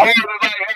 Hey everybody,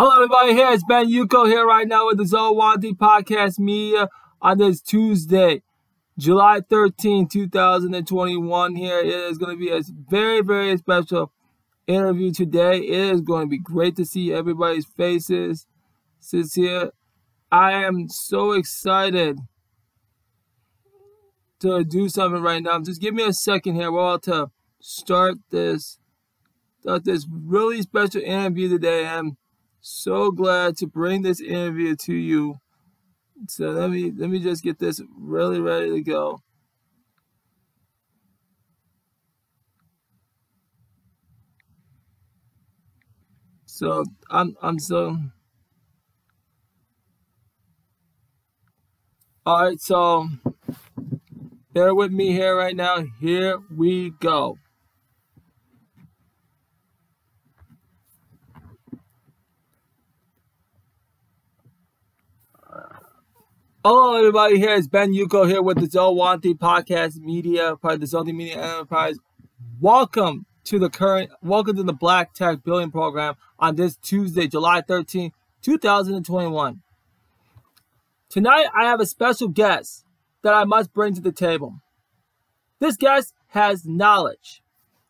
Hello, everybody. Here it's Ben Yuko here right now with the Zowanti Podcast Media on this Tuesday, July 13, 2021. Here it is going to be a very, very special interview today. It is going to be great to see everybody's faces. Since here, I am so excited to do something right now. Just give me a second here. We're all to start this, start this really special interview today. And so glad to bring this interview to you. So let me let me just get this really ready to go. So I'm I'm so all right. So bear with me here right now. Here we go. Hello, everybody. Here is Ben Yuko here with the Zowanti Podcast Media, part of the Zonti Media Enterprise. Welcome to the current, welcome to the Black Tech Building Program on this Tuesday, July 13, 2021. Tonight, I have a special guest that I must bring to the table. This guest has knowledge.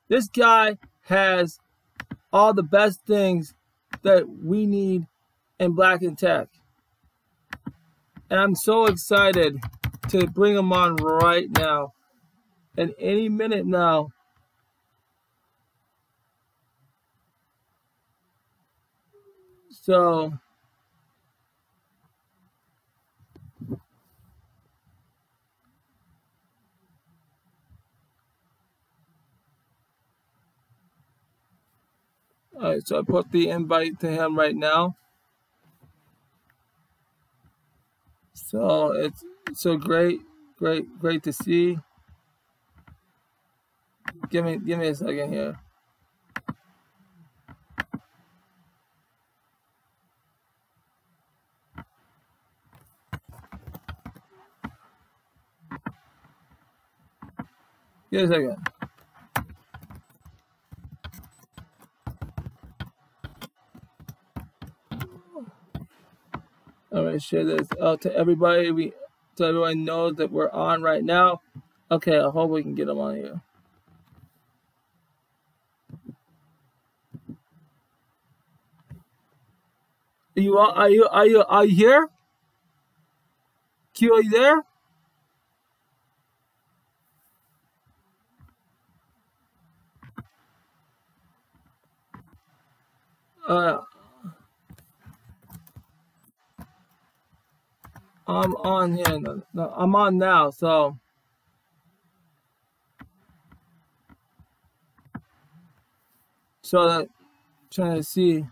This guy has all the best things that we need in Black and Tech. And I'm so excited to bring him on right now. And any minute now. So All right, so I put the invite to him right now. So it's so great, great, great to see. Give me, give me a second here. Give me a second. All right, share this out to everybody. We so everyone knows that we're on right now. Okay, I hope we can get them on here. Are you are you are you are you here? Q, are you there? Uh, I'm on here. I'm on now, so. So that trying to see.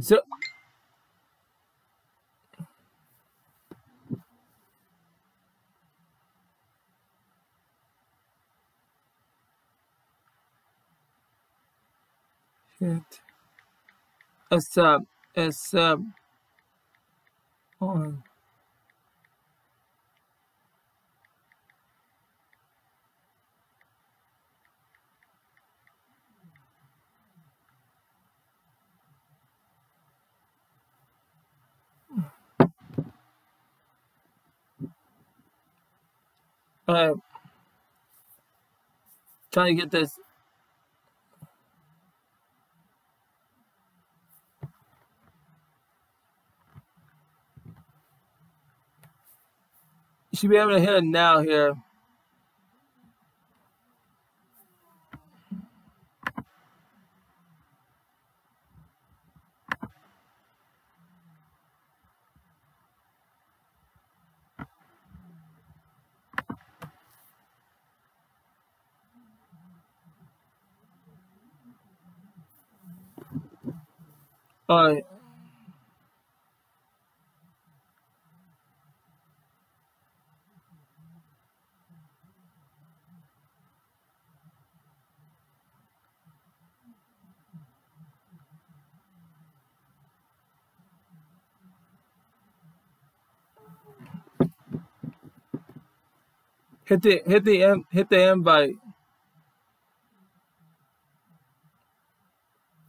So shit. Accept, accept on. Alright, trying to get this. You should be able to hit it now here. Alright, hit the hit the hit the invite.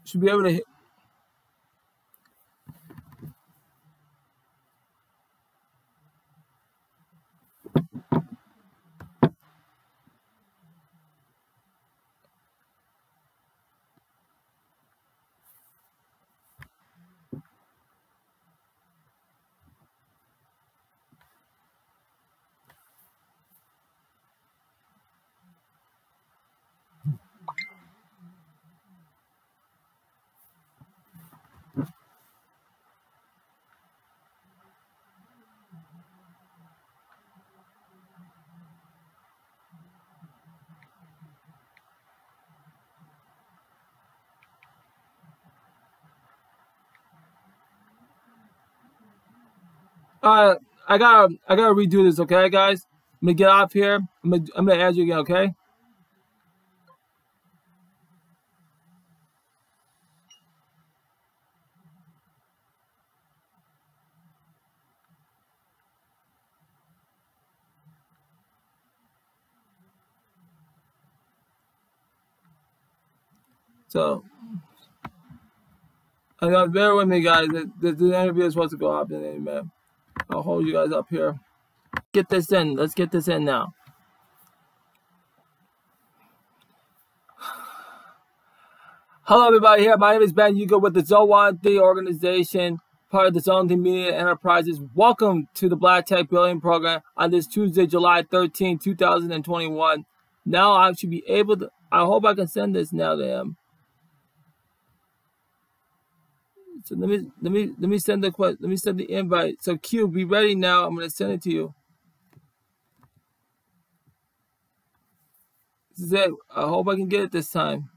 Should be able to hit. Uh, I gotta I gotta redo this. Okay, guys. I'm gonna get off here. I'm gonna I'm gonna add you again. Okay. So I got bear with me, guys. The interview is supposed to go up in any minute. I'll hold you guys up here. Get this in. Let's get this in now. Hello, everybody. Here, my name is Ben Yugo with the Zowan The organization, part of the Zone The Media Enterprises. Welcome to the Black Tech Billion Program on this Tuesday, July 13, 2021. Now I should be able to. I hope I can send this now to him. So let me let me let me send the let me send the invite. So Q, be ready now. I'm gonna send it to you. This is it. I hope I can get it this time.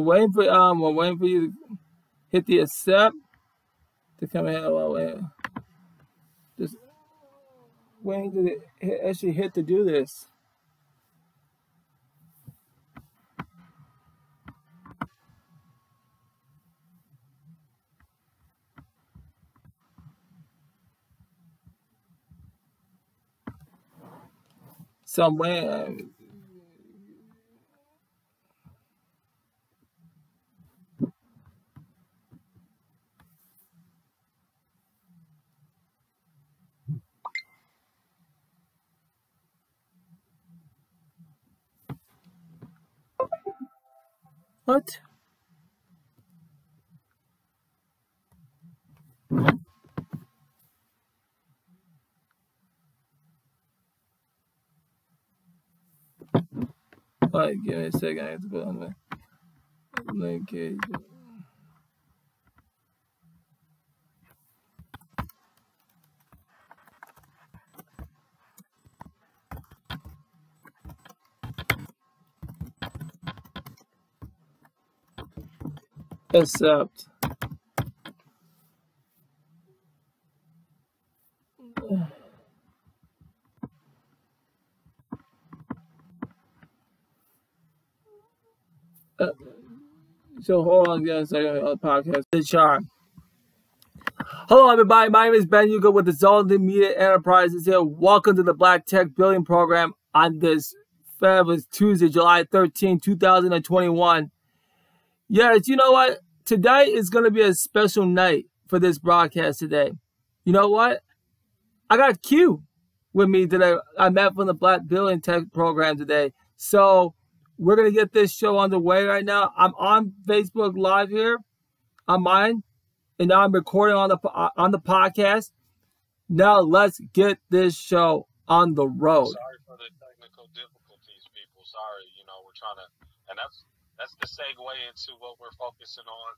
We're waiting for um we're waiting for you to hit the accept to come in. Well, wait. Just waiting to actually hit to do this. So I'm waiting. What? Alright, give me a second. I have to go on the linkage. Accept. Uh, so hold on again a second on the podcast. The charm. Hello everybody, my name is Ben Yuka with the Zolden Media Enterprises here. Welcome to the Black Tech Building Program on this fabulous Tuesday, July 13, 2021. Yes, you know what? Today is going to be a special night for this broadcast today. You know what? I got Q with me today. I met from the Black Building Tech Program today. So we're gonna get this show underway right now. I'm on Facebook Live here on mine, and I'm recording on the on the podcast. Now let's get this show on the road. Sorry for the technical difficulties, people. Sorry, you know we're trying to, and that's that's the segue into what we're focusing on.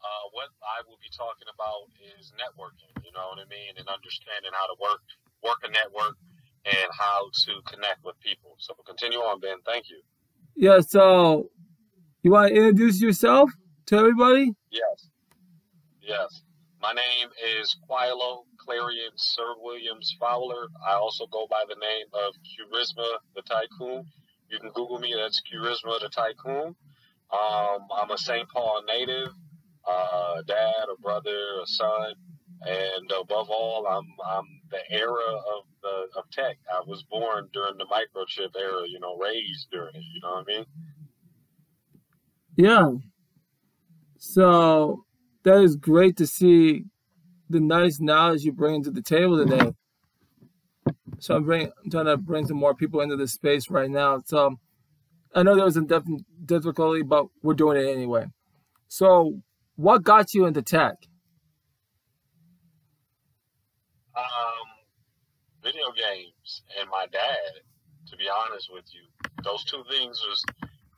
Uh, what I will be talking about is networking. You know what I mean, and understanding how to work work a network and how to connect with people. So we'll continue on, Ben. Thank you. Yeah, so you want to introduce yourself to everybody? Yes. Yes. My name is Quilo Clarion Sir Williams Fowler. I also go by the name of Charisma the Tycoon. You can Google me, that's Charisma the Tycoon. Um, I'm a St. Paul native, uh, dad, a brother, a son, and above all, I'm I'm the era of the of tech. I was born during the microchip era, you know, raised during it. You know what I mean? Yeah. So that is great to see the nice knowledge you bring to the table today. So I'm bring I'm trying to bring some more people into this space right now. So I know there was a difficulty, but we're doing it anyway. So, what got you into tech? Um, video games and my dad. To be honest with you, those two things was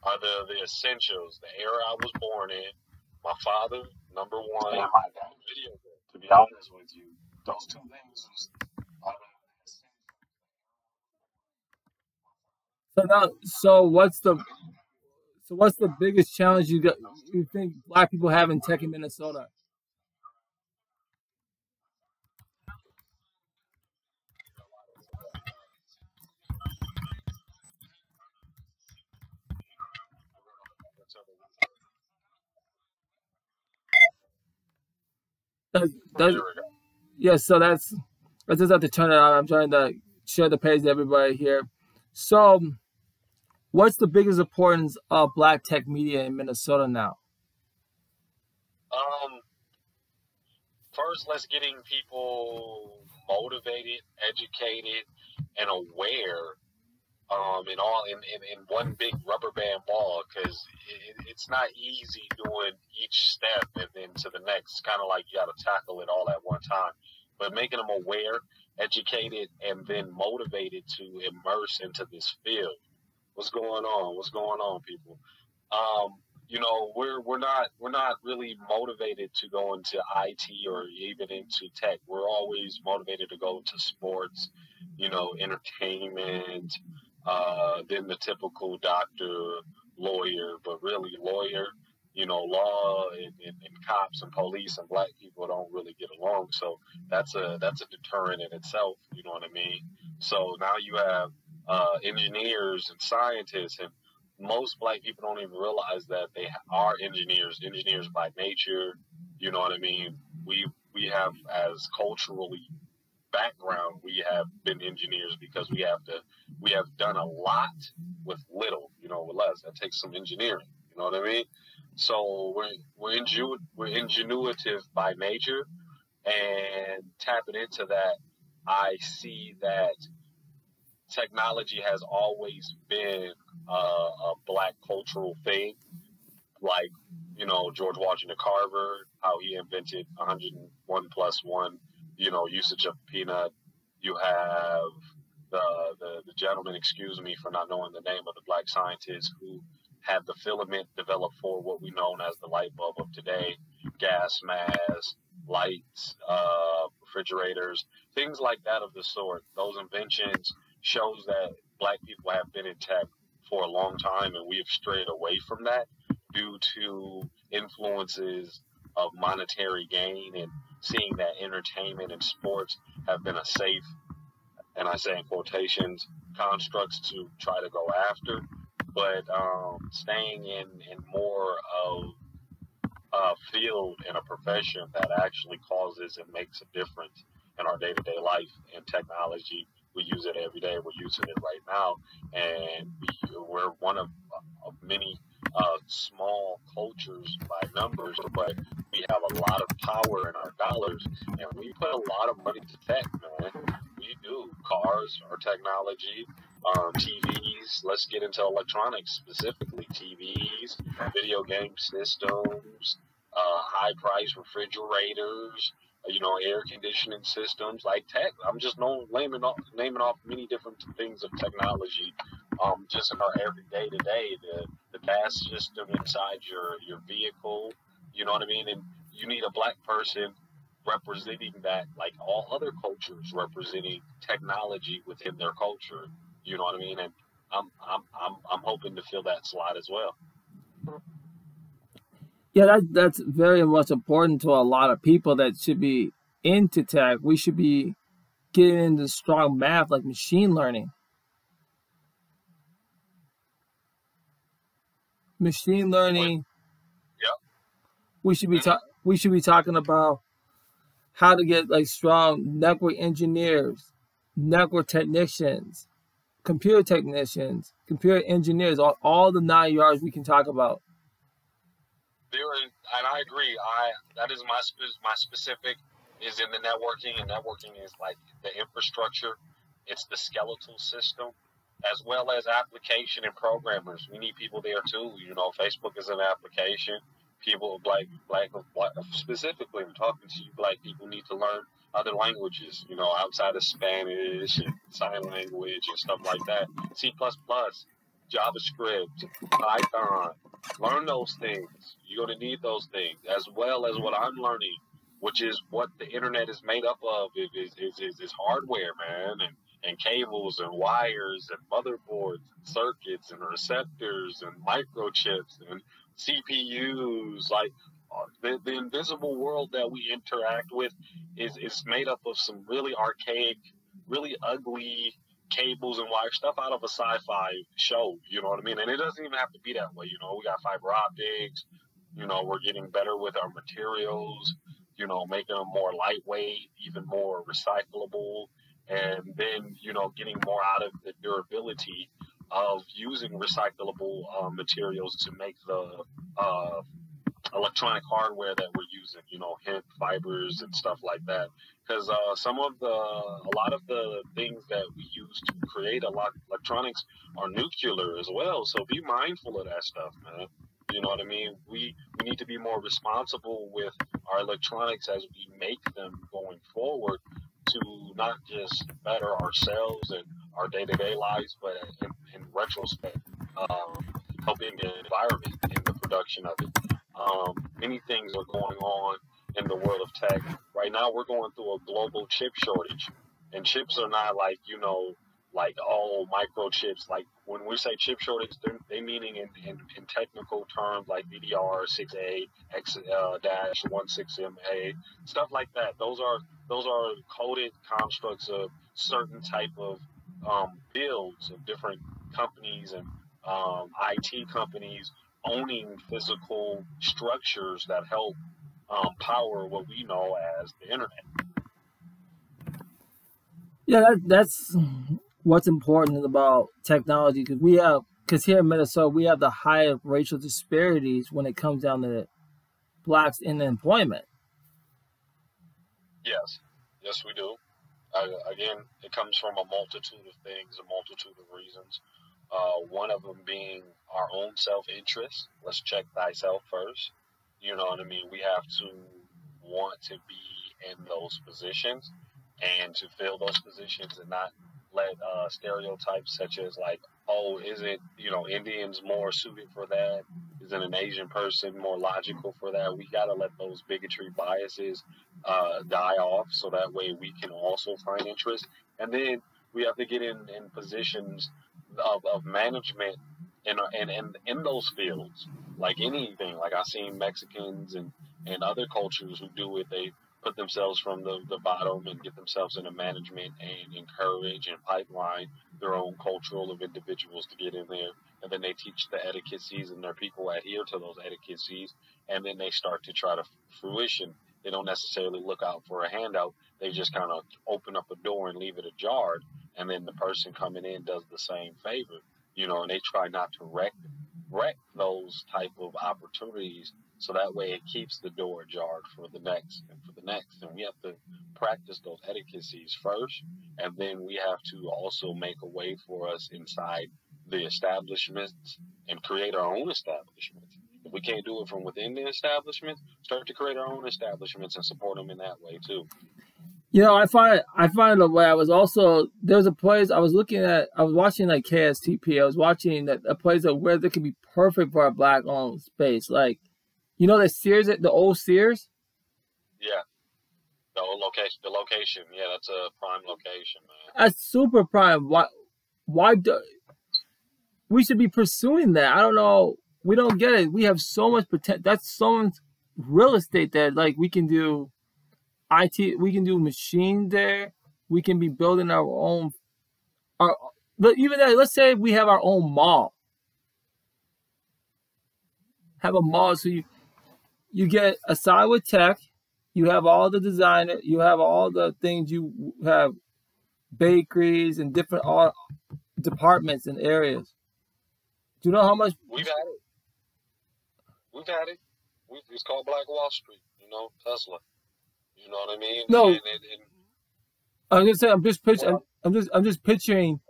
are the the essentials. The era I was born in. My father, number one, and my dad, video games. To be honest with you, those two things was are the So now, so what's the so what's the biggest challenge you got? You think black people have in tech in Minnesota? That's, that's, yeah, so that's I just have to turn it on. I'm trying to share the page to everybody here. So, what's the biggest importance of black tech media in Minnesota now? Um, first, let's getting people motivated, educated, and aware. Um, in all in, in, in one big rubber band ball because it, it's not easy doing each step and then to the next. It's Kind of like you got to tackle it all at one time. But making them aware, educated, and then motivated to immerse into this field. What's going on? What's going on, people? Um, you know, we're we're not we're not really motivated to go into IT or even into tech. We're always motivated to go to sports, you know, entertainment, uh, then the typical doctor, lawyer, but really lawyer, you know, law and, and, and, cops and police and black people don't really get along. So that's a that's a deterrent in itself. You know what I mean? So now you have uh, engineers and scientists, and most black people don't even realize that they are engineers. Engineers by nature. You know what I mean? We we have as culturally background we have been engineers because we have to we have done a lot with little you know with less that takes some engineering you know what i mean so we're we're, ingenu- we're ingenuitive by nature and tapping into that i see that technology has always been uh, a black cultural thing like you know George Washington Carver, how he invented 101 plus one, you know, usage of peanut. You have the, the the gentleman, excuse me for not knowing the name of the black scientist who had the filament developed for what we know as the light bulb of today, gas masks, lights, uh, refrigerators, things like that of the sort. Those inventions shows that black people have been in tech for a long time and we have strayed away from that due to influences of monetary gain and seeing that entertainment and sports have been a safe, and I say in quotations, constructs to try to go after. But um, staying in, in more of a field and a profession that actually causes and makes a difference in our day to day life and technology. We use it every day. We're using it right now. And we, we're one of, of many uh, small cultures by numbers, but we have a lot of power in our dollars, and we put a lot of money to tech, man. We do cars or technology, um, TVs. Let's get into electronics specifically: TVs, video game systems, uh, high price refrigerators, you know, air conditioning systems, like tech. I'm just naming off, naming off many different things of technology, um, just in our everyday to day. The the gas system inside your your vehicle, you know what I mean, and you need a black person representing that, like all other cultures representing technology within their culture. You know what I mean, and I'm I'm I'm I'm hoping to fill that slot as well. Yeah, that, that's very much important to a lot of people that should be into tech. We should be getting into strong math like machine learning. Machine learning. Yep. We should be ta- we should be talking about how to get like strong network engineers, network technicians, computer technicians, computer engineers, all, all the nine yards we can talk about there and I agree. I that is my spe- my specific is in the networking, and networking is like the infrastructure. It's the skeletal system, as well as application and programmers. We need people there too. You know, Facebook is an application. People black, black specifically, I'm talking to you. Black people need to learn other languages. You know, outside of Spanish and sign language and stuff like that. C plus plus, JavaScript, Python. Learn those things. You're going to need those things as well as what I'm learning, which is what the internet is made up of. Is is, is, is hardware, man, and, and cables and wires and motherboards and circuits and receptors and microchips and CPUs. Like uh, the, the invisible world that we interact with is, is made up of some really archaic, really ugly cables and wire stuff out of a sci-fi show. You know what I mean? And it doesn't even have to be that way. You know, we got fiber optics. You know, we're getting better with our materials. You know, making them more lightweight, even more recyclable, and then you know, getting more out of the durability of using recyclable uh, materials to make the uh, electronic hardware that we're using, you know, hemp fibers and stuff like that. Because uh, some of the, a lot of the things that we use to create a lot electronics are nuclear as well. So be mindful of that stuff, man. You know what I mean? We we need to be more responsible with our electronics as we make them going forward to not just better ourselves and our day to day lives, but in, in retrospect, um, helping the environment in the production of it. Um, many things are going on in the world of tech. Right now, we're going through a global chip shortage, and chips are not like you know, like all microchips. Like when we say chip shortage, they're, they meaning in, in, in technical terms like DDR6A, X uh, dash 16MA, stuff like that. Those are those are coded constructs of certain type of um, builds of different companies and um, IT companies owning physical structures that help um, power what we know as the internet. Yeah, that, that's what's important about technology because we have because here in Minnesota we have the highest racial disparities when it comes down to blacks in employment. Yes, yes, we do. again, it comes from a multitude of things, a multitude of reasons. Uh, one of them being our own self interest. Let's check thyself first. You know what I mean? We have to want to be in those positions and to fill those positions and not let uh, stereotypes such as like, oh, is it you know Indians more suited for that? Isn't an Asian person more logical for that? We gotta let those bigotry biases uh, die off, so that way we can also find interest. And then we have to get in in positions of, of management in, in in in those fields, like anything. Like I've seen Mexicans and and other cultures who do it. They put themselves from the, the bottom and get themselves into management and encourage and pipeline their own cultural of individuals to get in there. And then they teach the etiquettes and their people adhere to those etiquettes. And then they start to try to fruition. They don't necessarily look out for a handout. They just kind of open up a door and leave it ajar. And then the person coming in does the same favor, you know, and they try not to wreck, wreck those type of opportunities so that way it keeps the door ajar for the next and for the next. And we have to practice those etiquettes first. And then we have to also make a way for us inside the establishments and create our own establishments. We can't do it from within the establishment, start to create our own establishments and support them in that way too. You know, I find I find a way. I was also there was a place I was looking at. I was watching like KSTP. I was watching that a place of where there could be perfect for a black owned space. Like you know the Sears, the old Sears. Yeah, the old location. The location. Yeah, that's a prime location, man. That's super prime. Why? Why do? We should be pursuing that. I don't know. We don't get it. We have so much potential. That's so much real estate that like we can do. IT. We can do machine there. We can be building our own. Our, but even that. Let's say we have our own mall. Have a mall so you you get aside with tech, you have all the designer, you have all the things you have bakeries and different all departments and areas. Do you know how much we've it? We've had it. We've, it's called Black Wall Street. You know, Tulsa. You know what I mean? No. And, and, and, I'm just saying. I'm just picturing. I'm, I'm just. I'm just picturing.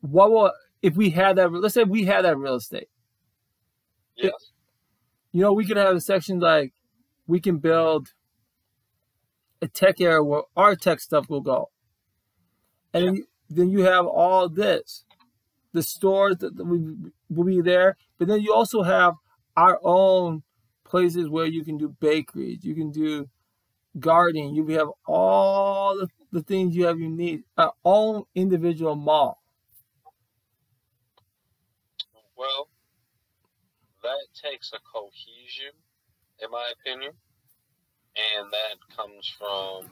What will if we had that? Let's say we had that real estate. Yes. You know, we could have a section like we can build a tech area where our tech stuff will go. And then, then you have all this. The stores that will be there, but then you also have our own places where you can do bakeries, you can do gardening, you have all the, the things you have you need, our own individual mall. Well, that takes a cohesion, in my opinion, and that comes from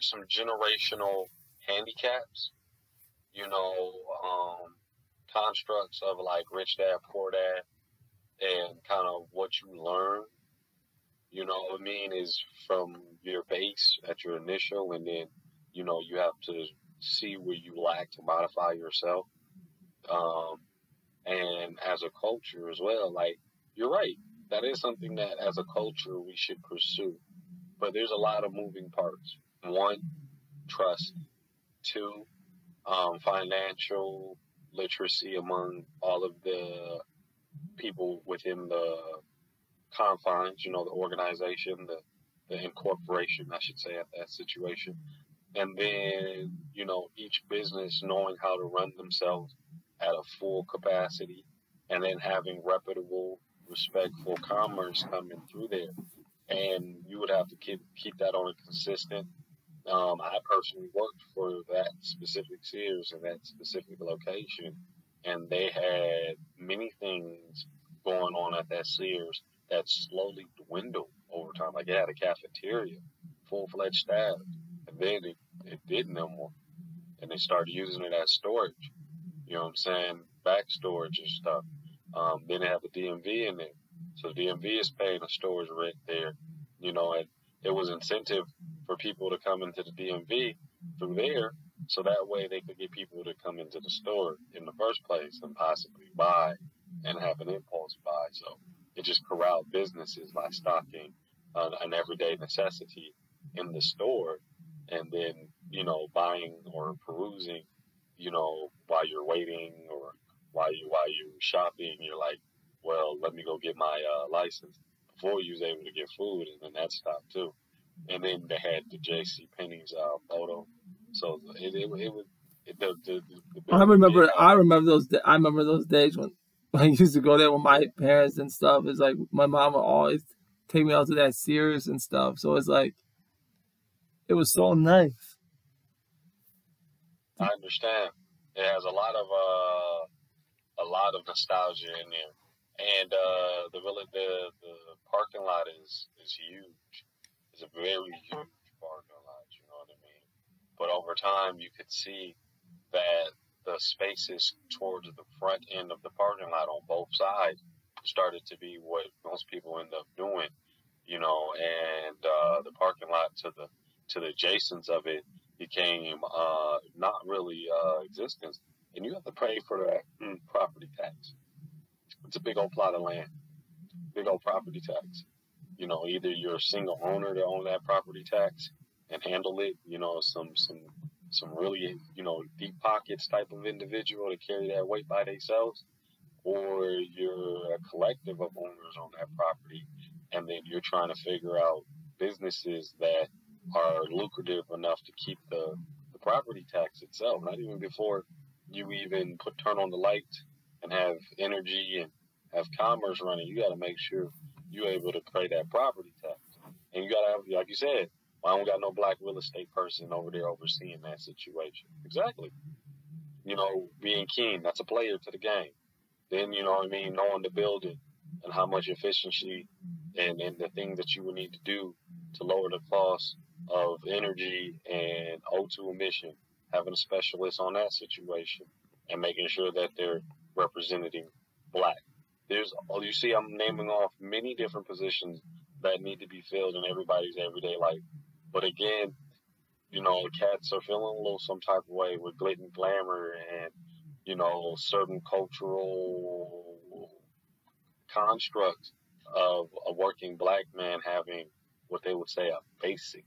some generational handicaps. You know, um, constructs of like rich dad, poor dad, and kind of what you learn. You know what I mean is from your base at your initial, and then you know you have to see where you lack to modify yourself. Um, and as a culture as well. Like you're right, that is something that as a culture we should pursue. But there's a lot of moving parts. One, trust. Two, um, financial literacy among all of the people within the confines, you know, the organization, the, the incorporation, I should say, at that situation. And then, you know, each business knowing how to run themselves at a full capacity and then having reputable, respectful commerce coming through there. And you would have to keep keep that on a consistent. Um, I personally worked for that specific Sears in that specific location, and they had many things going on at that Sears that slowly dwindled over time. Like it had a cafeteria, full fledged staff, and then it, it did no more. And they started using it as storage. You know what I'm saying? Back storage and stuff. Um, then they have the DMV in there. So the DMV is paying a storage rent there. You know, and it was incentive for people to come into the DMV through there so that way they could get people to come into the store in the first place and possibly buy and have an impulse buy. So it just corralled businesses by stocking uh, an everyday necessity in the store and then, you know, buying or perusing you know, while you're waiting or while you while you're shopping, you're like, well, let me go get my uh, license before you was able to get food, and then that stopped too. And then they had the J.C. Penney's uh, photo, so it it, it was. It, the, the, the, I remember. I remember those. I remember those days when, when I used to go there with my parents and stuff. It's like my mom would always take me out to that Sears and stuff. So it's like, it was so nice. I understand. It has a lot of uh, a lot of nostalgia in there, and uh, the really the the parking lot is is huge. It's a very huge parking lot. You know what I mean? But over time, you could see that the spaces towards the front end of the parking lot on both sides started to be what most people end up doing, you know, and uh, the parking lot to the to the adjacents of it became uh, not really uh, existence, and you have to pay for that property tax. It's a big old plot of land, big old property tax. You know, either you're a single owner to own that property tax and handle it. You know, some some some really you know deep pockets type of individual to carry that weight by themselves, or you're a collective of owners on that property, and then you're trying to figure out businesses that are lucrative enough to keep the, the property tax itself. Not even before you even put turn on the lights and have energy and have commerce running, you got to make sure you're able to pay that property tax. And you got to have, like you said, I don't got no black real estate person over there overseeing that situation. Exactly. You know, being keen, that's a player to the game. Then, you know what I mean, knowing the building and how much efficiency and, and the things that you would need to do to lower the cost of energy and O2 emission, having a specialist on that situation and making sure that they're representing black. There's, oh, you see, I'm naming off many different positions that need to be filled in everybody's everyday life. But again, you know, cats are feeling a little some type of way with glitter and glamour and, you know, certain cultural construct of a working black man having what they would say a basic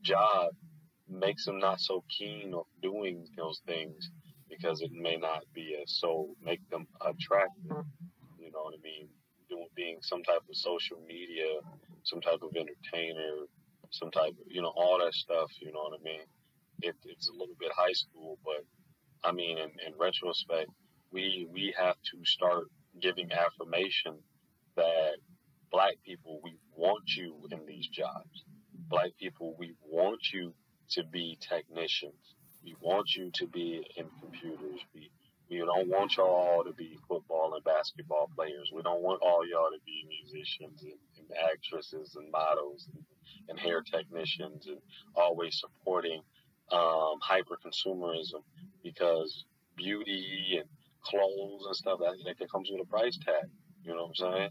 job makes them not so keen of doing those things because it may not be as so make them attractive. You know what I mean? Doing being some type of social media, some type of entertainer, some type of you know all that stuff. You know what I mean? It, it's a little bit high school, but I mean, in, in retrospect, we we have to start giving affirmation that black people we want you in these jobs black people, we want you to be technicians. We want you to be in computers. We we don't want y'all to be football and basketball players. We don't want all y'all to be musicians and actresses and models and, and, hair technicians and always supporting um, hyper consumerism because beauty and clothes and stuff that, that comes with a price tag. You know what I'm saying?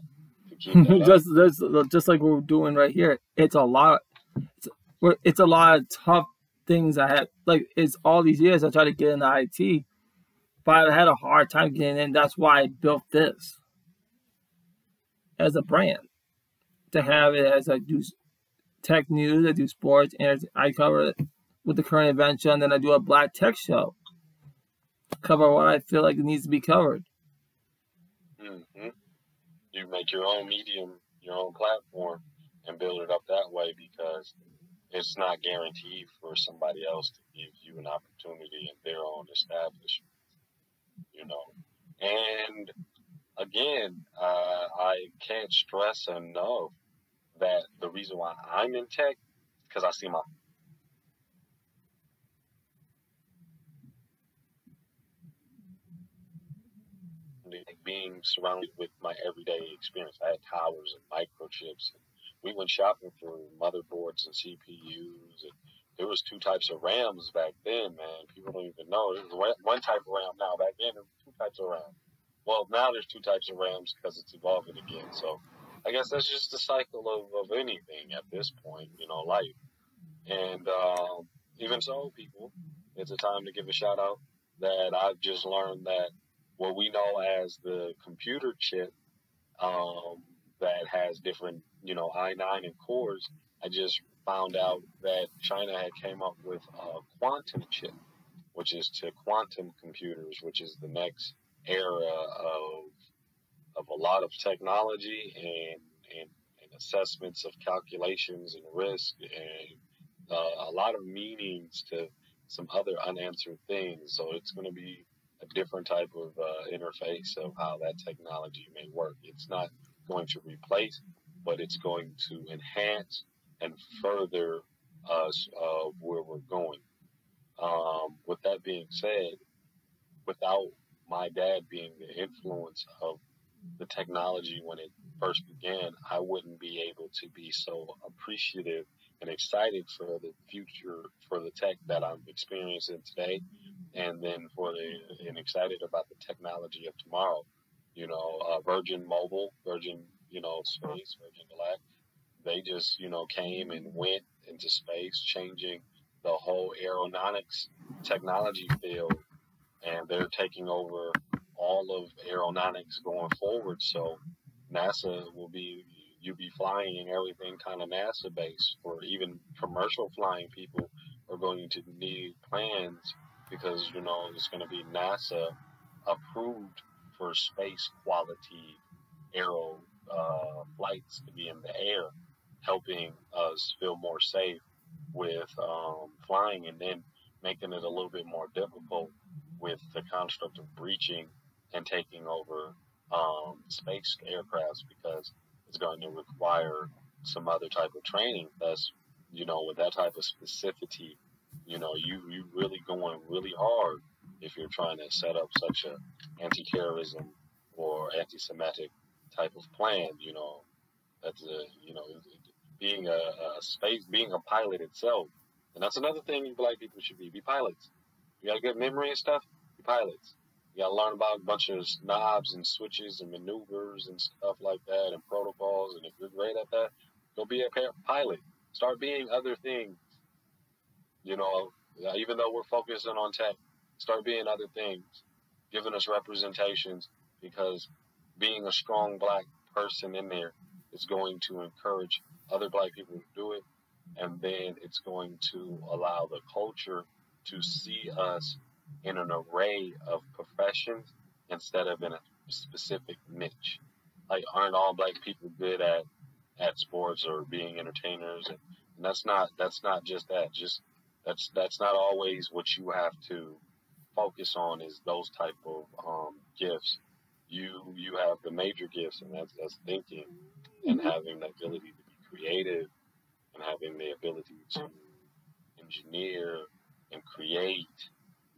just, just just like we're doing right here, it's a lot it's, it's a lot of tough things I had. Like it's all these years I tried to get into IT, but I had a hard time getting in. That's why I built this as a brand to have it as I do tech news, I do sports, and I cover it with the current event show, and then I do a black tech show. Cover what I feel like needs to be covered. Mm-hmm. You make your own medium, your own platform and build it up that way because it's not guaranteed for somebody else to give you an opportunity in their own establishment, you know. And again, uh, I can't stress enough that the reason why I'm in tech because I see my being surrounded with my everyday experience. I had towers and microchips and we went shopping for motherboards and CPUs. And there was two types of RAMs back then, man. People don't even know. There's one type of RAM now. Back then, there were two types of RAM. Well, now there's two types of RAMs because it's evolving again. So I guess that's just the cycle of, of anything at this point, you know, life. And um, even so, people, it's a time to give a shout out that I've just learned that what we know as the computer chip um, that has different, you know, i9 and cores. I just found out that China had came up with a quantum chip, which is to quantum computers, which is the next era of of a lot of technology and and, and assessments of calculations and risk and uh, a lot of meanings to some other unanswered things. So it's going to be a different type of uh, interface of how that technology may work. It's not going to replace, but it's going to enhance and further us uh, where we're going. Um, with that being said, without my dad being the influence of the technology when it first began, I wouldn't be able to be so appreciative and excited for the future for the tech that I'm experiencing today, and then for the and excited about the technology of tomorrow. You know, uh, Virgin Mobile, Virgin, you know, Space, Virgin Galactic, they just you know came and went into space, changing the whole aeronautics technology field, and they're taking over all of aeronautics going forward. So NASA will be you'll be flying and everything kind of NASA based, or even commercial flying people are going to need plans because you know it's going to be NASA approved for space quality aero uh, flights to be in the air, helping us feel more safe with um, flying, and then making it a little bit more difficult with the construct of breaching and taking over um, space aircrafts because it's going to require some other type of training. That's you know with that type of specificity, you know you you really going really hard if you're trying to set up such a anti-terrorism or anti-Semitic type of plan. You know that's a you know being a, a space being a pilot itself, and that's another thing black people should be be pilots. You got a good memory and stuff. Be pilots. You got to learn about a bunch of knobs and switches and maneuvers and stuff like that and protocols. And if you're great at that, go be a pilot. Start being other things. You know, uh, even though we're focusing on tech, start being other things, giving us representations because being a strong black person in there is going to encourage other black people to do it. And then it's going to allow the culture to see us in an array of professions instead of in a specific niche. Like, aren't all black people good at at sports or being entertainers? And, and that's not that's not just that. Just that's that's not always what you have to focus on. Is those type of um, gifts. You you have the major gifts, and that's that's thinking and mm-hmm. having the ability to be creative and having the ability to engineer and create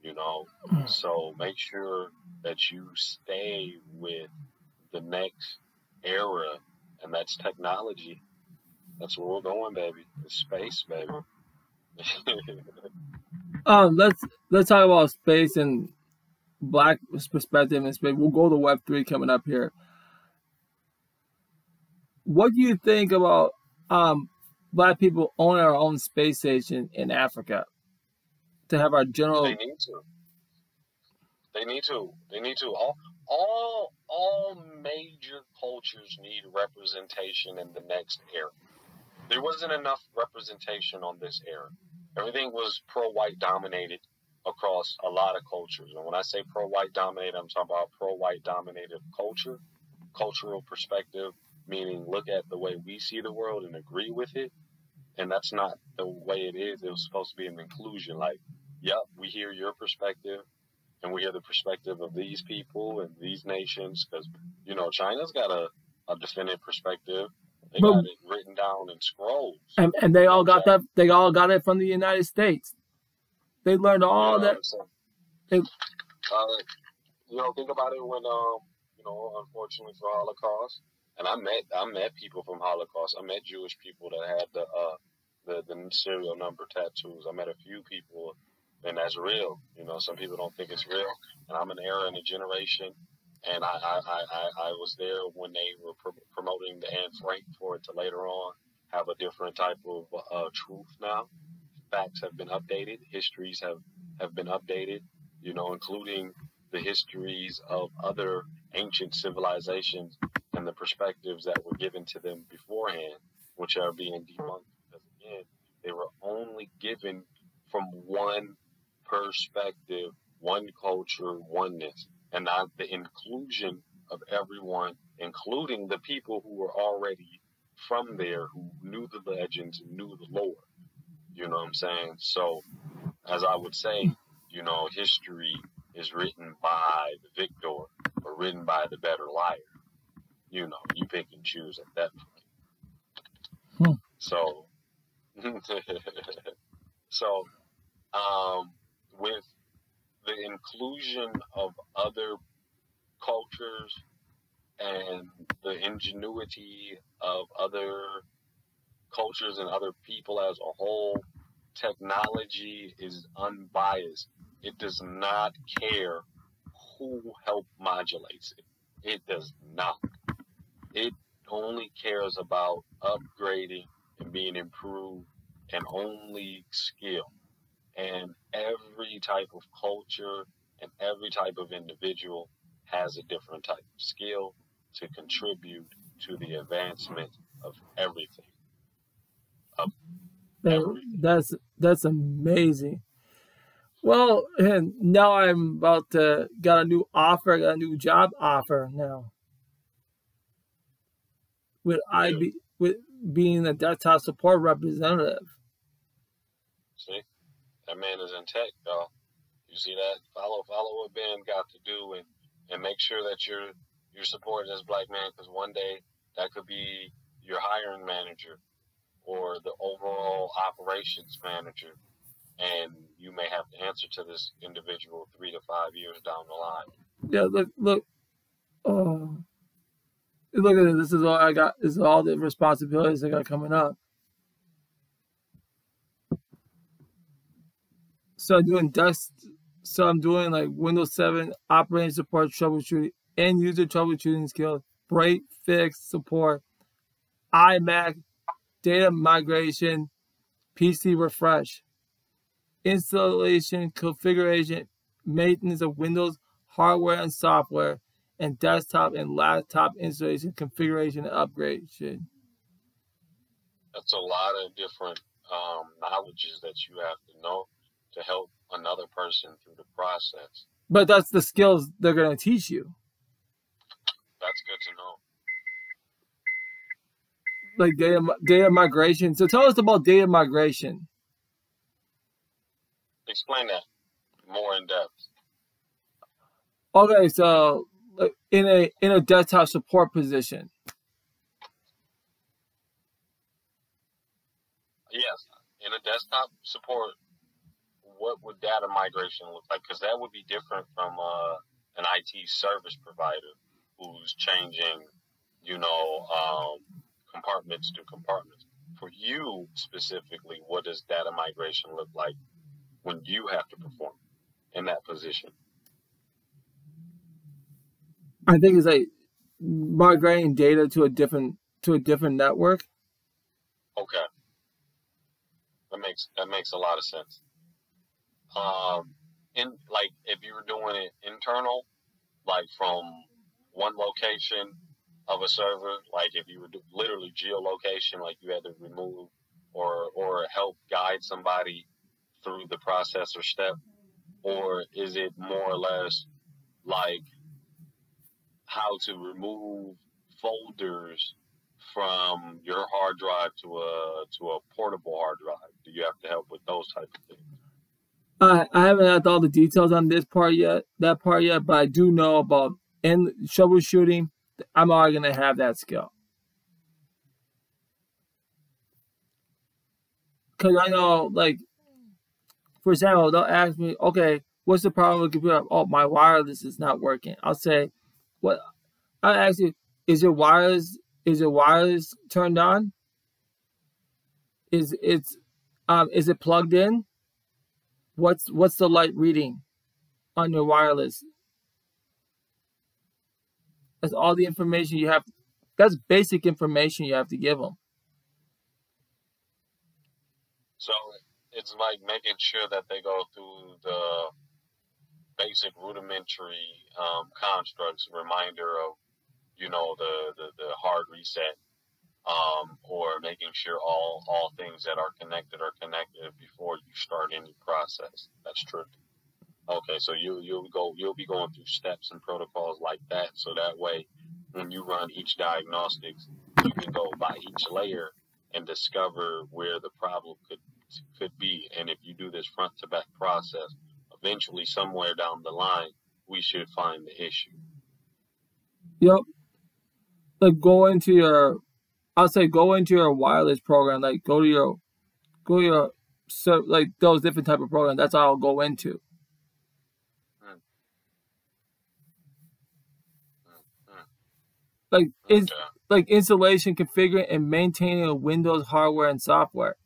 you know. Mm. So make sure that you stay with the next era, and that's technology. That's where we're going, baby. It's space, baby. um, let's let's talk about space and black perspective in space. We'll go to Web three coming up here. What do you think about um, black people owning our own space station in Africa? To have our general. They need to. They need to. They need to. All all all major cultures need representation in the next era. There wasn't enough representation on this era. Everything was pro-white dominated across a lot of cultures. And when I say pro-white dominated, I'm talking about pro-white dominated culture, cultural perspective, meaning look at the way we see the world and agree with it. And that's not the way it is. It was supposed to be an inclusion. Like yep, we hear your perspective and we hear the perspective of these people and these nations because, you know, China's got a, a definitive perspective. They but, got it written down in scrolls. And, and they all got that, they all got it from the United States. They learned all that. They, uh, you know, think about it when, um, you know, unfortunately for Holocaust, and I met I met people from Holocaust. I met Jewish people that had the uh, the the serial number tattoos. I met a few people and that's real. You know, some people don't think it's real, and I'm an era and a generation, and I I, I, I was there when they were pr- promoting the Anne Frank for it to later on have a different type of uh, truth now. Facts have been updated, histories have have been updated. You know, including the histories of other ancient civilizations and the perspectives that were given to them beforehand, which are being debunked because again, they were only given from one perspective, one culture, oneness. and not the inclusion of everyone, including the people who were already from there who knew the legends and knew the lore. You know what I'm saying? So, as I would say, you know, history is written by the victor or written by the better liar. You know, you pick and choose at that point. Hmm. So, so, um, with the inclusion of other cultures and the ingenuity of other cultures and other people as a whole, technology is unbiased. It does not care who help modulates it. It does not. It only cares about upgrading and being improved and only skill. And every type of culture and every type of individual has a different type of skill to contribute to the advancement of everything. Of everything. That's that's amazing. Well, and now I'm about to got a new offer, got a new job offer now. With I be with being a desktop support representative. See, that man is in tech, y'all. You see that? Follow, follow what Ben got to do, and and make sure that you're you're supporting this black man because one day that could be your hiring manager or the overall operations manager and you may have to answer to this individual three to five years down the line. Yeah, look, look, oh, look at it. This is all I got. This is all the responsibilities I got coming up. So I'm doing dust. So I'm doing like Windows 7 operating support troubleshooting, end user troubleshooting skills, break fix support, iMac, data migration, PC refresh installation, configuration, maintenance of Windows hardware and software, and desktop and laptop installation, configuration, and upgradation. That's a lot of different um, knowledges that you have to know to help another person through the process. But that's the skills they're going to teach you. That's good to know. Like data, data migration. So tell us about data migration. Explain that more in depth. Okay, so in a in a desktop support position. Yes, in a desktop support, what would data migration look like? Because that would be different from uh, an IT service provider who's changing, you know, um, compartments to compartments. For you specifically, what does data migration look like when you have to perform in that position? I think it's like migrating data to a different to a different network. Okay. That makes that makes a lot of sense. Um in like if you were doing it internal, like from one location of a server, like if you were do, literally geolocation, like you had to remove or or help guide somebody through the process or step, or is it more or less like how to remove folders from your hard drive to a to a portable hard drive? Do you have to help with those type of things? I I haven't had all the details on this part yet, that part yet, but I do know about in troubleshooting. I'm already gonna have that skill. Cause I know, like, for example, they'll ask me, okay, what's the problem with the computer? Oh, my wireless is not working. I'll say, what? I'll ask you, is your wireless is your wireless turned on? Is it's um is it plugged in? What's what's the light reading on your wireless? That's all the information you have. That's basic information you have to give them. So it's like making sure that they go through the basic rudimentary um, constructs, reminder of, you know, the, the, the hard reset, um, or making sure all, all things that are connected are connected before you start any process. That's true. Okay, so you you'll go you'll be going through steps and protocols like that, so that way when you run each diagnostics, you can go by each layer and discover where the problem could could be. And if you do this front to back process, eventually somewhere down the line, we should find the issue. Yep. Like go into your, I'll say go into your wireless program. Like go to your, go to your, so like those different type of programs. That's all I'll go into. Hmm. Hmm. Like it's Okay. like installation, configuring, and maintaining of Windows hardware and software.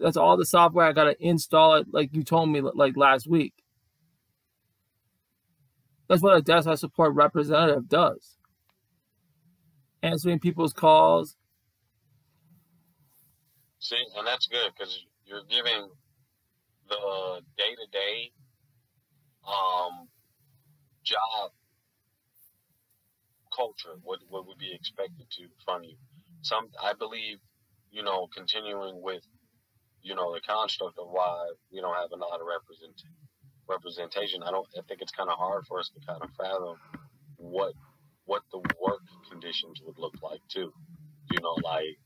That's all the software I gotta install it. Like you told me, like last week. That's what a desktop support representative does. Answering people's calls. See, and that's good because you're giving the day to day um job culture what what would be expected to from you. Some I believe, you know, continuing with, you know, the construct of why we don't have a lot of represent representation. I don't I think it's kinda hard for us to kind of fathom what what the work conditions would look like too. You know, like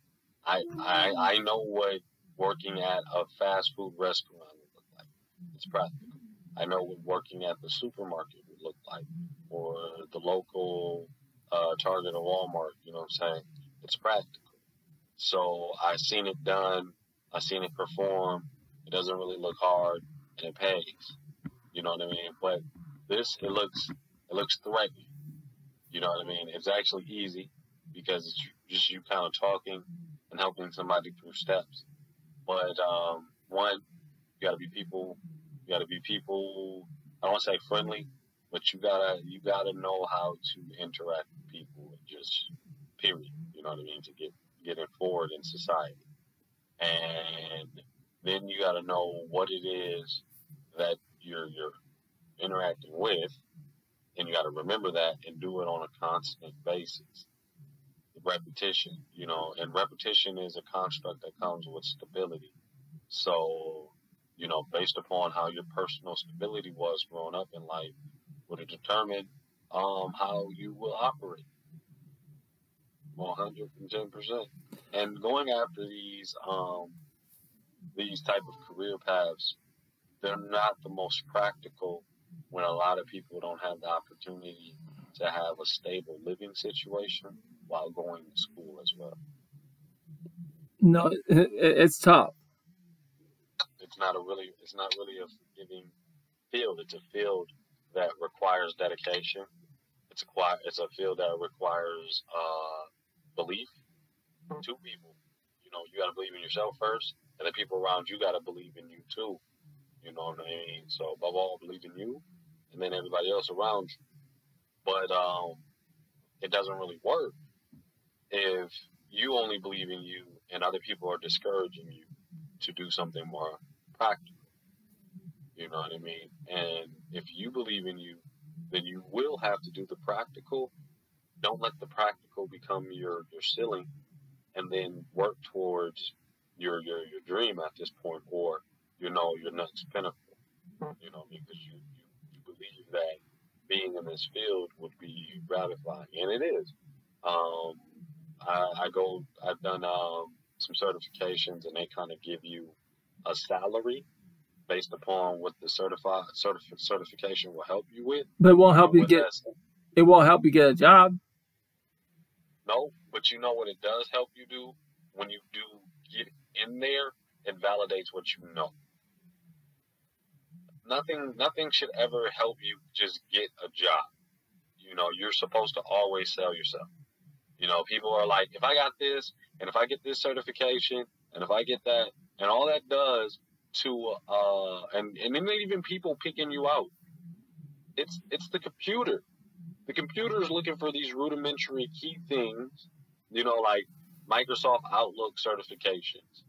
I I I know what working at a fast food restaurant would look like. It's practical. I know what working at the supermarket would look like, or the local uh, Target or Walmart. You know what I'm saying? It's practical. So I've seen it done. I seen it perform. It doesn't really look hard, and it pays. You know what I mean? But this, it looks, it looks threatening. You know what I mean? It's actually easy because it's just you kind of talking and helping somebody through steps. But um, one, you got to be people. You got to be people. I don't say friendly, but you gotta you gotta know how to interact with people. Just period. You know what I mean? To get getting forward in society, and then you gotta know what it is that you're you're interacting with, and you gotta remember that and do it on a constant basis repetition, you know, and repetition is a construct that comes with stability. So, you know, based upon how your personal stability was growing up in life, would it determine um, how you will operate. One hundred and ten percent. And going after these um, these type of career paths, they're not the most practical when a lot of people don't have the opportunity to have a stable living situation while going to school as well. No, it, it, it's tough. It's not a really it's not really a forgiving field. It's a field that requires dedication. It's a it's a field that requires uh, belief to people. You know, you got to believe in yourself first, and the people around you got to believe in you too. You know what I mean? So above all, believe in you, and then everybody else around you. But um, it doesn't really work if you only believe in you and other people are discouraging you to do something more practical. You know what I mean? And if you believe in you, then you will have to do the practical. Don't let the practical become your, your ceiling and then work towards your, your, your dream at this point or, you know, your next pinnacle. You know, because you, you, you believe that being in this field would be gratifying. And it is. Um, I, I go, I've done um, some certifications and they kind of give you a salary based upon what the certified certif- certification will help you with. But it won't help you get it won't help you get a job. No, but you know what it does help you do when you do get in there. It validates what you know. Nothing, nothing should ever help you just get a job. You know, you're supposed to always sell yourself. You know, people are like, if I got this, and if I get this certification, and if I get that, and all that does to, uh, and and then even people picking you out. It's it's the computer. The computer is looking for these rudimentary key things, you know, like Microsoft Outlook certifications.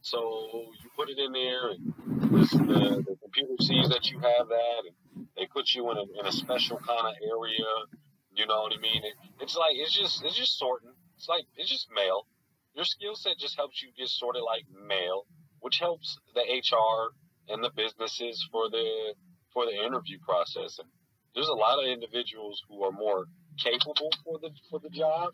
So you put it in there, and this, the, the computer sees that you have that, and they put you in a, in a special kind of area. You know what I mean? It, it's like it's just it's just sorting. It's like it's just mail. Your skill set just helps you get sorted like mail, which helps the HR and the businesses for the for the interview process. And there's a lot of individuals who are more capable for the for the job.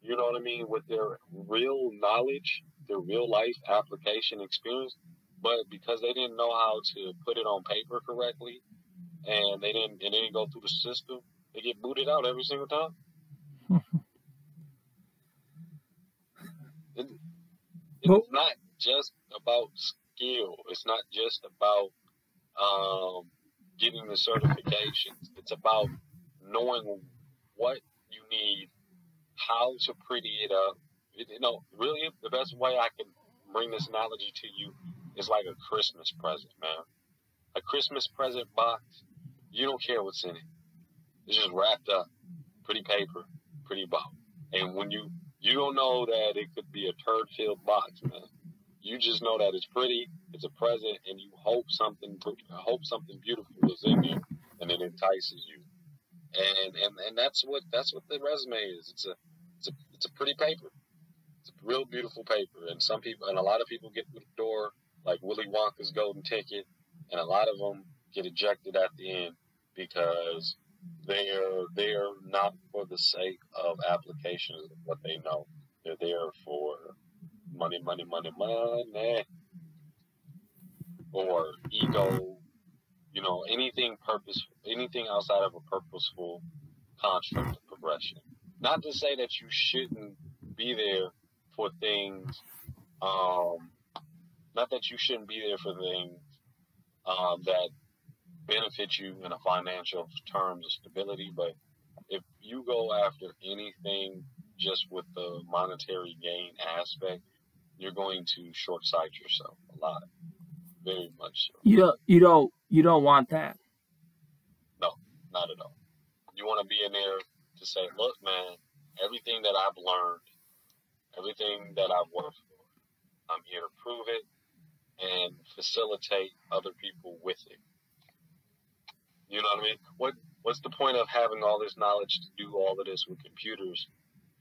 You know what I mean, with their real knowledge, their real life application experience. But because they didn't know how to put it on paper correctly, and they didn't, and they didn't go through the system, they get booted out every single time. it, it's Well- not just about skill. It's not just about um, getting the certifications. It's about knowing what you need, how to pretty it up. You know, really, the best way I can bring this analogy to you is like a Christmas present, man. A Christmas present box, you don't care what's in it. It's just wrapped up, pretty paper, pretty bow. And when you you don't know that it could be a turd filled box, man. You just know that it's pretty, it's a present, and you hope something hope something beautiful is in you, and it entices you. And and and that's what that's what the resume is. It's a it's a it's a pretty paper. It's a real beautiful paper. And some people and a lot of people get through the door like Willy Wonka's golden ticket, and a lot of them get ejected at the end because they're there not for the sake of applications of what they know. They're there for money, money, money, money, or ego. You know, anything purpose, anything outside of a purposeful construct of progression. Not to say that you shouldn't be there for things. Um, not that you shouldn't be there for things um, that benefit you in a financial terms of stability, but if you go after anything just with the monetary gain aspect, you're going to short sight yourself a lot, very much so. You don't, you don't you don't want that. No, not at all. You want to be in there to say, look, man, everything that I've learned, everything that I've worked for, I'm here to prove it and facilitate other people with it. You know what I mean? What What's the point of having all this knowledge to do all of this with computers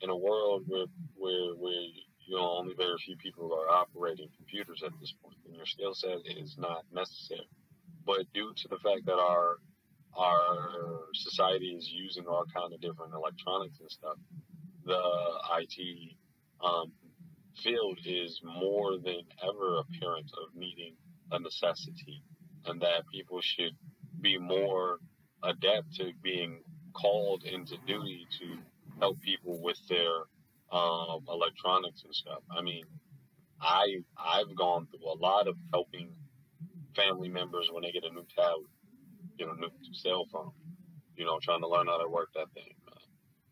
in a world where where where you know only very few people are operating computers at this point, and your skill set is not necessary. But due to the fact that our our society is using all kind of different electronics and stuff, the IT um, field is more than ever apparent of needing a necessity, and that people should be more adept to being called into duty to help people with their um, electronics and stuff. I mean, I I've gone through a lot of helping family members when they get a new tablet, you know, new cell phone, you know, trying to learn how to work that thing. Man.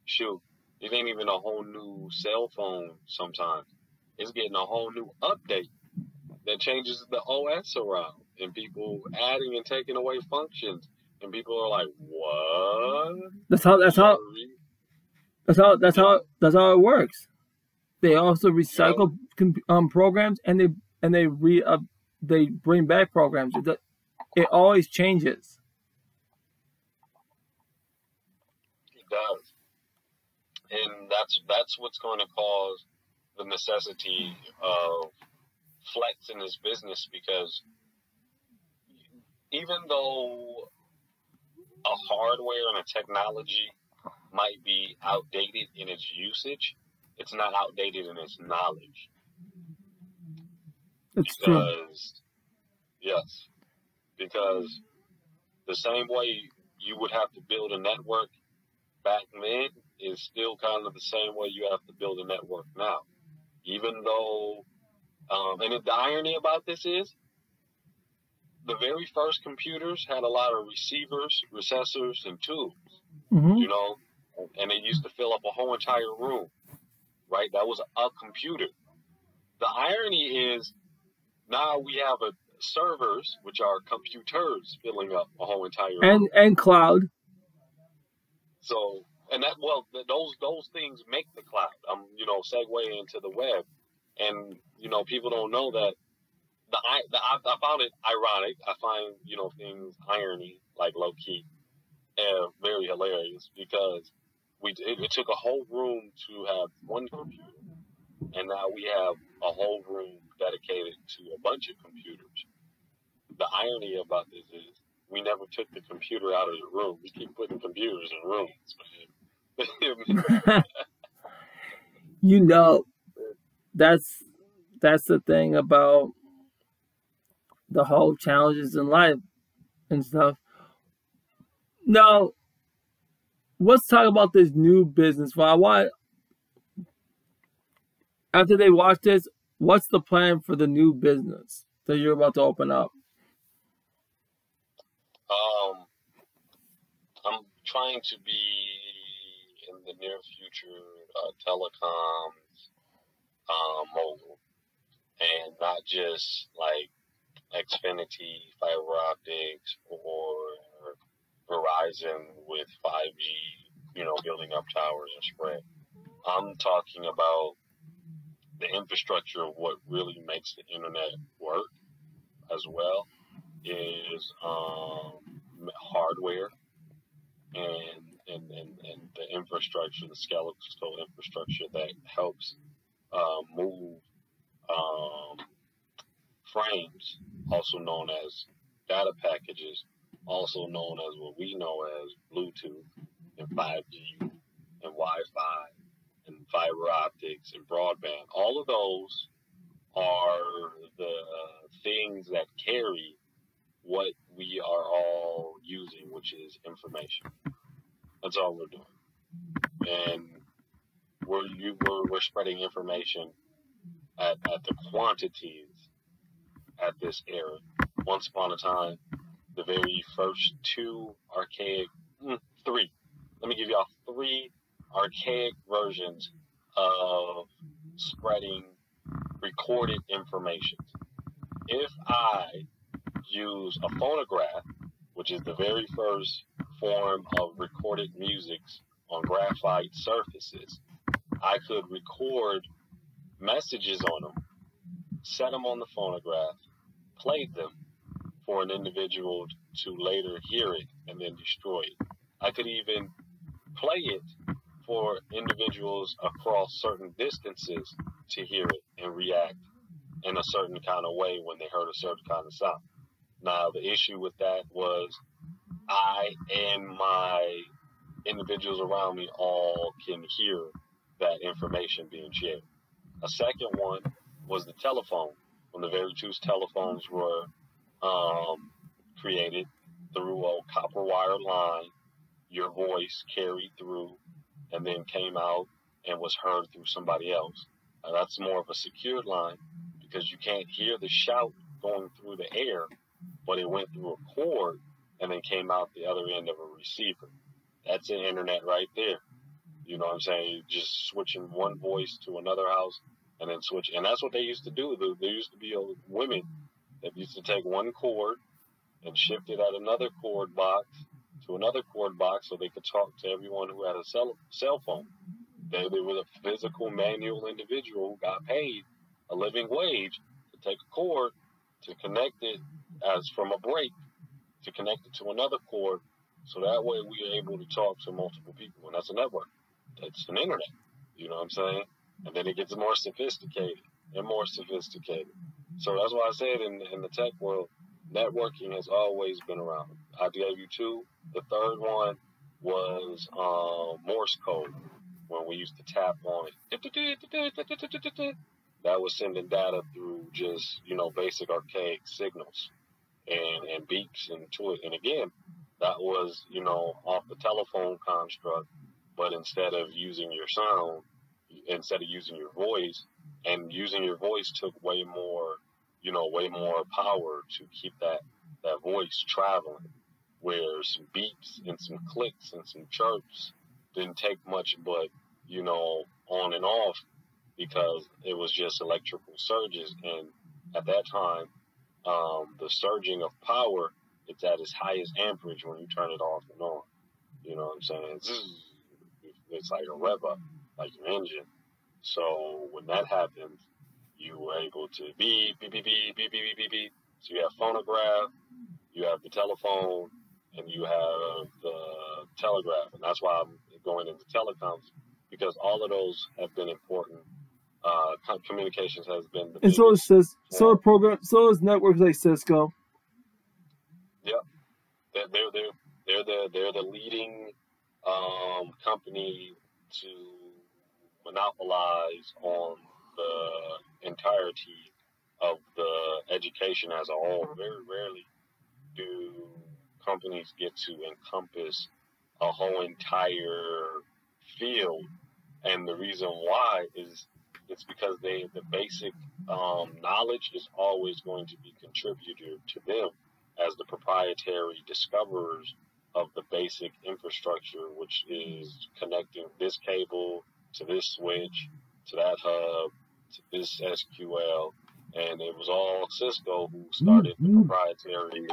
Shoot, it ain't even a whole new cell phone. Sometimes it's getting a whole new update that changes the OS around, and people adding and taking away functions, and people are like, "What?" That's how that's how that's how that's how that's how it works. They also recycle um, programs and they and they re uh, they bring back programs. It, it always changes. It does, and that's that's what's going to cause the necessity of flex in his business because even though a hardware and a technology might be outdated in its usage, it's not outdated in its knowledge. It's true. Because, yes, because the same way you would have to build a network back then is still kind of the same way you have to build a network now. Even though, um, and the irony about this is, the very first computers had a lot of receivers, recessors, and tubes hmm you know, and they used to fill up a whole entire room, right? That was a computer. The irony is now we have a servers, which are computers, filling up a whole entire room. And and cloud. So, and that well, those those things make the cloud. I'm you know segue into the web, and you know people don't know that the I the, I, I found it ironic. I find you know things irony like low key, and very hilarious because we it, it took a whole room to have one computer, and now we have a whole room dedicated to a bunch of computers. The irony about this is we never took the computer out of the room. We keep putting computers in rooms, you know, that's that's the thing about the whole challenges in life and stuff. Now, let's talk about this new business. I want after they watch this, what's the plan for the new business that you're about to open up? Um, I'm trying to be in the near future uh, uh, mobile, and not just like Xfinity fiber optics or Verizon with 5G, you know, building up towers and spread. I'm talking about the infrastructure of what really makes the internet work as well is um, hardware and, and, and, and the infrastructure, the skeletal infrastructure that helps uh, move um, frames, also known as data packages, also known as what we know as Bluetooth and 5G and Wi-Fi and fiber optics and broadband. All of those are the uh, things that carry what we are all using, which is information. That's all we're doing. And we're, you, we're, we're spreading information at, at the quantities at this era. Once upon a time, the very first two archaic, mm, three, let me give y'all three archaic versions of spreading recorded information. If I use a phonograph, which is the very first form of recorded music on graphite surfaces, I could record messages on them, set them on the phonograph, play them for an individual to later hear it and then destroy it. I could even play it for individuals across certain distances to hear it and react in a certain kind of way when they heard a certain kind of sound. Now, the issue with that was I and my individuals around me all can hear that information being shared. A second one was the telephone. When the very two telephones were um, created through a copper wire line, your voice carried through and then came out and was heard through somebody else. Now, that's more of a secured line because you can't hear the shout going through the air, but it went through a cord and then came out the other end of a receiver. That's the internet right there. You know what I'm saying? Just switching one voice to another house and then switch. And that's what they used to do. There used to be a women that used to take one cord and shift it at another cord box to another cord box so they could talk to everyone who had a cell, cell phone. They, they were a physical, manual individual who got paid a living wage to take a cord to connect it as from a break to connect it to another cord. So that way we are able to talk to multiple people and that's a network. That's an internet. You know what i'm saying? And then it gets more sophisticated and more sophisticated so that's why i said in, in the tech world networking has always been around. I gave you two. The third one was uh, morse code when we used to tap on it. That was sending data through just you know basic archaic signals and and beeps into it. And again, that was you know off the telephone construct, but instead of using your sound, instead of using your voice, and using your voice took way more you know way more power to keep that that voice traveling. Where some beeps and some clicks and some chirps didn't take much, but you know on and off because it was just electrical surges. And at that time, um, the surging of power, it's at its highest amperage when you turn it off and on. You know what I'm saying? It's like a rev up, like your engine. So when that happens, you were able to beep, beep, beep, beep, beep, beep, beep, beep. So you have phonograph, you have the telephone, and you have the telegraph. And that's why I'm going into telecoms because all of those have been important uh, communications has been. and so is so are program so is networks like Cisco. Yep. they're they're they're, they're the they're the leading um, company to monopolize on the entirety of the education as a whole. Very rarely do companies get to encompass a whole entire field, and the reason why is it's because they the basic um, knowledge is always going to be contributed to them as the proprietary discoverers of the basic infrastructure, which is connecting this cable to this switch, to that hub, to this SQL. And it was all Cisco who started the proprietary.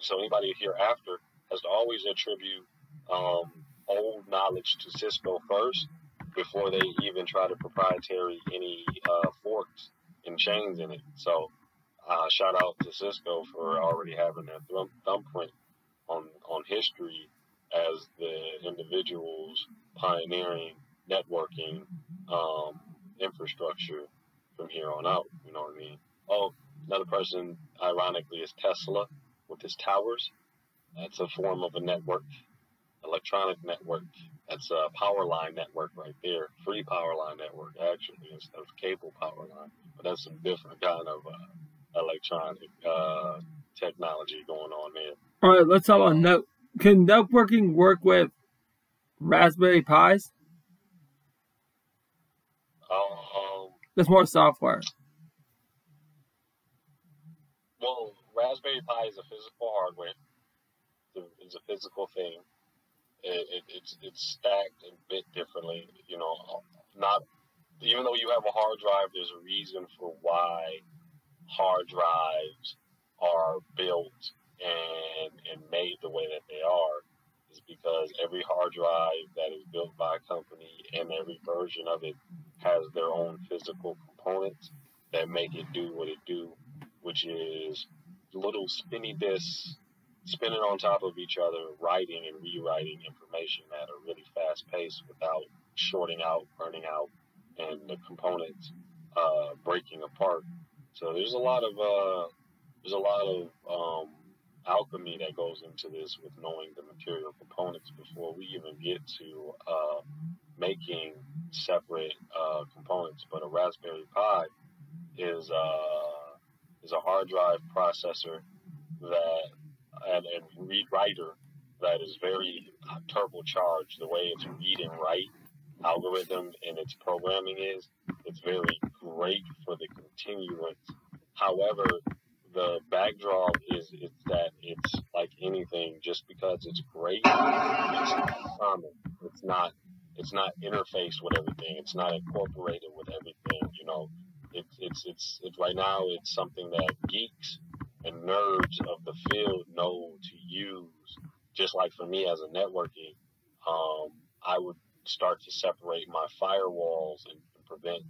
So anybody hereafter has to always attribute um, old knowledge to Cisco first before they even try to proprietary any uh, forks and chains in it. So uh, shout out to Cisco for already having their thumb, thumbprint on on history as the individuals pioneering networking um, infrastructure from here on out. You know what I mean? Oh, another person, ironically, is Tesla with his towers. That's a form of a network, electronic network. That's a power line network right there, free power line network actually instead of cable power line. But that's some different kind of uh, electronic uh, technology going on there. All right, let's talk about net. Can networking work with Raspberry Pis? Um, That's more software. well, Raspberry Pi is a physical hardware. It's a- It's a physical thing. It, it, it's it's stacked a bit differently. You know, not even though you have a hard drive, there's a reason for why hard drives are built and and made the way that they are is because every hard drive that is built by a company and every version of it has their own physical components that make it do what it do, which is little spinny disks spinning on top of each other, writing and rewriting information at a really fast pace without shorting out, burning out, and the components uh, breaking apart. So there's a lot of uh, there's a lot of um, alchemy that goes into this with knowing the material components before we even get to uh, making separate uh, components. But a Raspberry Pi is uh, is a hard drive processor that and, and read writer that is very turbocharged. The way its read and write algorithm and its programming is, it's very great for the continuance. However, the backdrop is it's that it's like anything, just because it's great, it's common. It's not it's not interfaced with everything. It's not incorporated with everything. You know, it's it's it's right now. It's something that geeks and nerds of the field know to use. Just like for me as a networking, um, I would start to separate my firewalls and, and prevent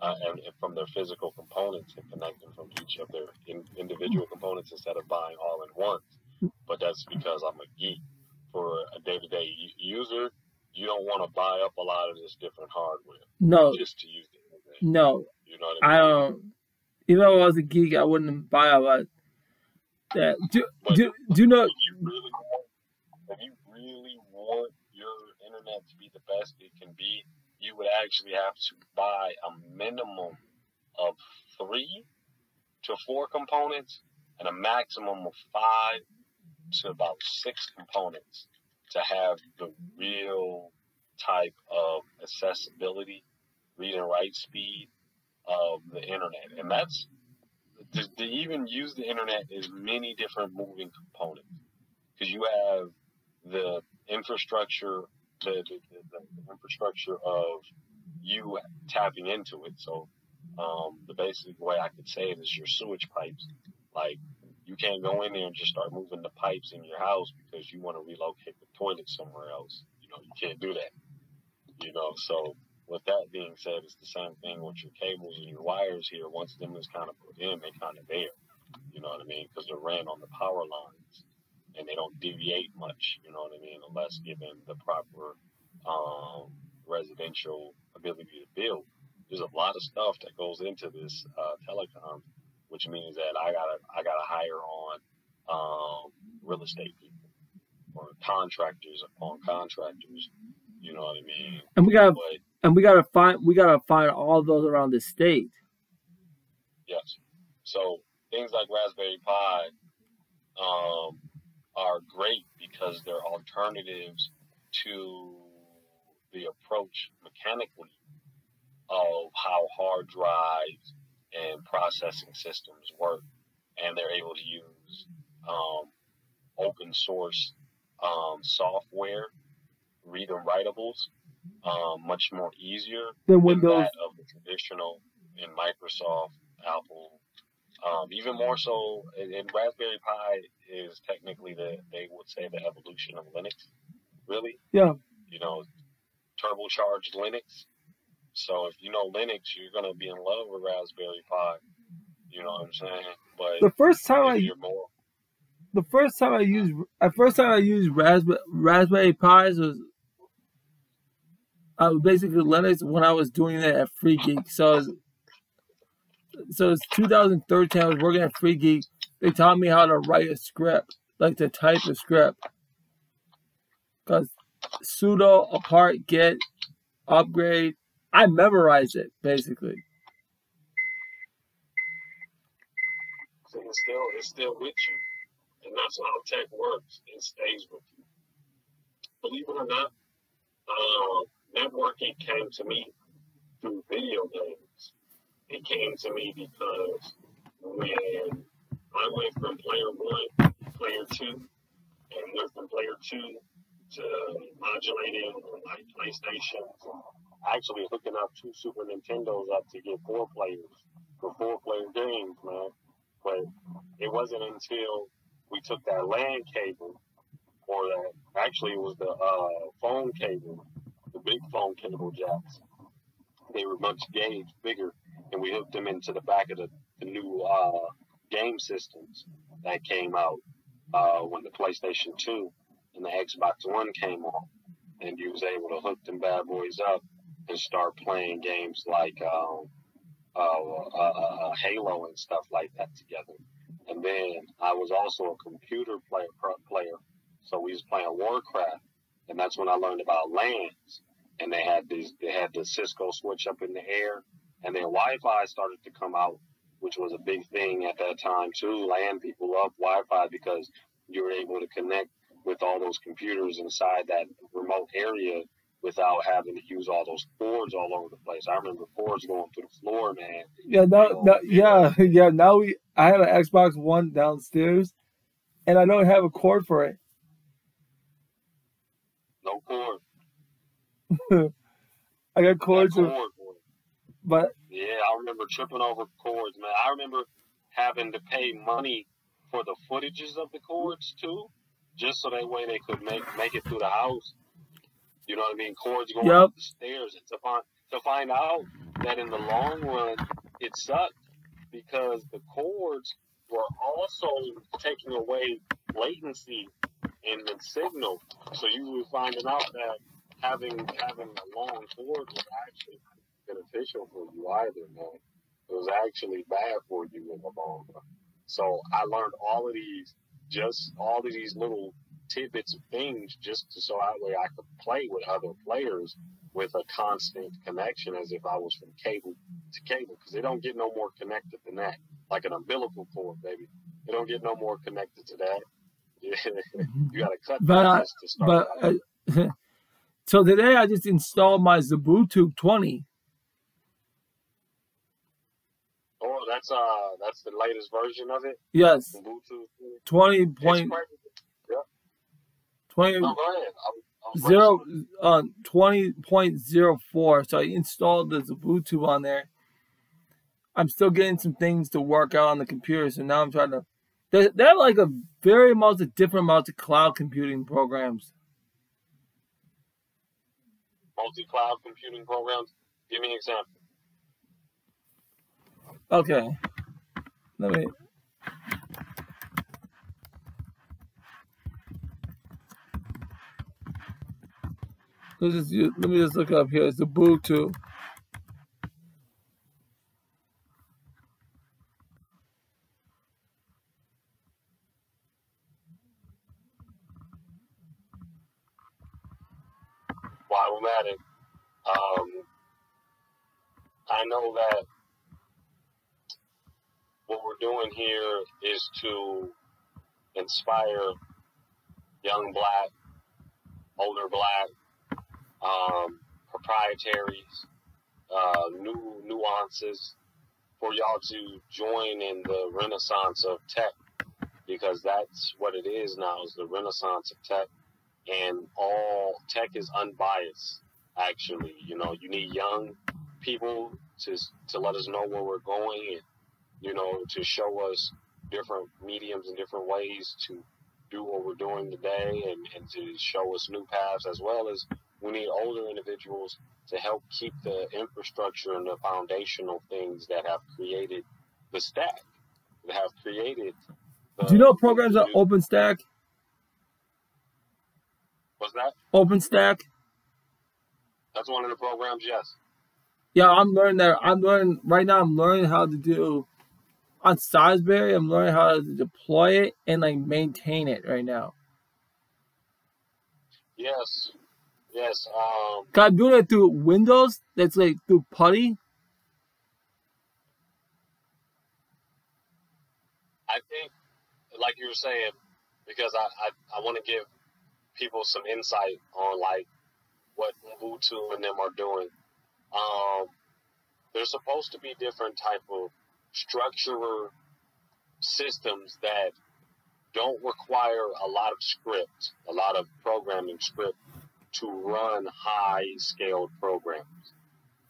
uh, and, and from their physical components and connect them from each of their in, individual components instead of buying all in once. But that's because I'm a geek. For a day-to-day user, you don't want to buy up a lot of this different hardware No, just to use the internet. no, You know what I I don't. Um, even though I was a geek, I wouldn't buy a lot. That do But do do you know? if you really want, if you really want your internet to be the best it can be, you would actually have to buy a minimum of three to four components and a maximum of five to about six components to have the real type of accessibility, read and write speed of the internet. And that's to, to even use the internet is many different moving components because you have the infrastructure, the, the, the, infrastructure of you tapping into it. So um, the basic way I could say it is your sewage pipes. Like you can't go in there and just start moving the pipes in your house because you want to relocate the toilet somewhere else. You know, you can't do that. You know, so with that being said, it's the same thing with your cables and your wires here. Once them is kind of put in, they kind of there. You know what I mean? Because they're ran on the power lines and they don't deviate much. You know what I mean? Unless given the proper um, residential ability to build. There's a lot of stuff that goes into this uh, telecom which means that I gotta I gotta hire on um, real estate people or contractors on contractors. You know what I mean? And we got But and we gotta find we gotta find all those around the state. yes, so things like Raspberry Pi um, are great because they're alternatives to the approach mechanically of how hard drives and processing systems work, and they're able to use um, open source um, software, read and writables, um, much more easier than Windows that of the traditional in Microsoft, Apple. Um, even more so, and Raspberry Pi is technically the they would say the evolution of Linux, really. Yeah. You know, turbocharged Linux. So if you know Linux, you're gonna be in love with Raspberry Pi. You know what I'm saying? But the first time I more the first time I used the first time I used Raspberry Raspberry Pis was uh, basically Linux when I was doing that at Free Geek. So it's- so it's 2013. I was working at Free Geek. They taught me how to write a script, like to type a script. Cause sudo apt-get upgrade. I memorized it basically. See, it's still it's still with you, and that's how tech works. It stays with you. Believe it or not, uh, networking came to me through video games. It came to me because when I went from player one, to player two, and went from player two to modulating like PlayStation, actually hooking up two Super Nintendos up to get four players for four player games, man. But it wasn't until we took that LAN cable, or that actually it was the uh, phone cable, the big phone cable jacks. They were much gauge bigger, and we hooked them into the back of the, the new uh, game systems that came out uh, when the PlayStation 2 and the Xbox One came on, and you was able to hook them bad boys up and start playing games like um, uh, uh, uh, Halo and stuff like that together. And then I was also a computer player, player, so we was playing Warcraft, and that's when I learned about LANs. And they had these, they had the Cisco switch up in the air, and then Wi-Fi started to come out, which was a big thing at that time too. LAN people love Wi-Fi because you were able to connect with all those computers inside that remote area without having to use all those cords all over the place. I remember cords going through the floor, man. Yeah, no, no, yeah, yeah. Now we, I have an Xbox One downstairs, and I don't have a cord for it. No cord. I got cords, cord. but Yeah, I remember tripping over cords, man. I remember having to pay money for the footages of the cords too, just so that way they could make make it through the house. You know what I mean? Cords going Yep. up the stairs, and to find to find out that in the long run it sucked because the cords were also taking away latency in the signal. So you were finding out that having having a long cord was actually beneficial for you either, man. It was actually bad for you in the long run. So I learned all of these, just all of these little tidbits of things, just to, so that way I could play with other players with a constant connection, as if I was from cable to cable, because they don't get no more connected than that, like an umbilical cord, baby. They don't get no more connected to that. you got to cut But that I- to start. but uh, so today I just installed my Xubuntu 20. oh, that's uh, that's the latest version of it. Yes, Ubuntu. 20 point. 20 No, go ahead. I'm, I'm zero uh 20.04. So I installed the Xubuntu on there. I'm still getting some things to work out on the computer, so now I'm trying to. They they have like a very amount of different amounts of cloud computing programs. multi-cloud computing programs. Give me an example. Okay, let me. Let just let me just look up here. It's Ubuntu. Problematic. Um, I know that what we're doing here is to inspire young black, older black, um, proprietaries, uh, new nuances for y'all to join in the renaissance of tech because that's what it is now is the renaissance of tech. And all tech is unbiased actually. You know you need young people to to let us know where we're going and you know to show us different mediums and different ways to do what we're doing today and, and to show us new paths as well as we need older individuals to help keep the infrastructure and the foundational things that have created the stack that have created the, Do you know programs are OpenStack? What's that? OpenStack. That's one of the programs, yes. Yeah, I'm learning that. I'm learning right now. I'm learning how to do on Salisbury. I'm learning how to deploy it and like maintain it right now. Yes, yes. Um, I'm doing it through Windows. That's like through Putty. I think, like you were saying, because I, I, I want to give people some insight on like what Ubuntu and them are doing. Um, there's supposed to be different type of structural systems that don't require a lot of script, a lot of programming script to run high scaled programs.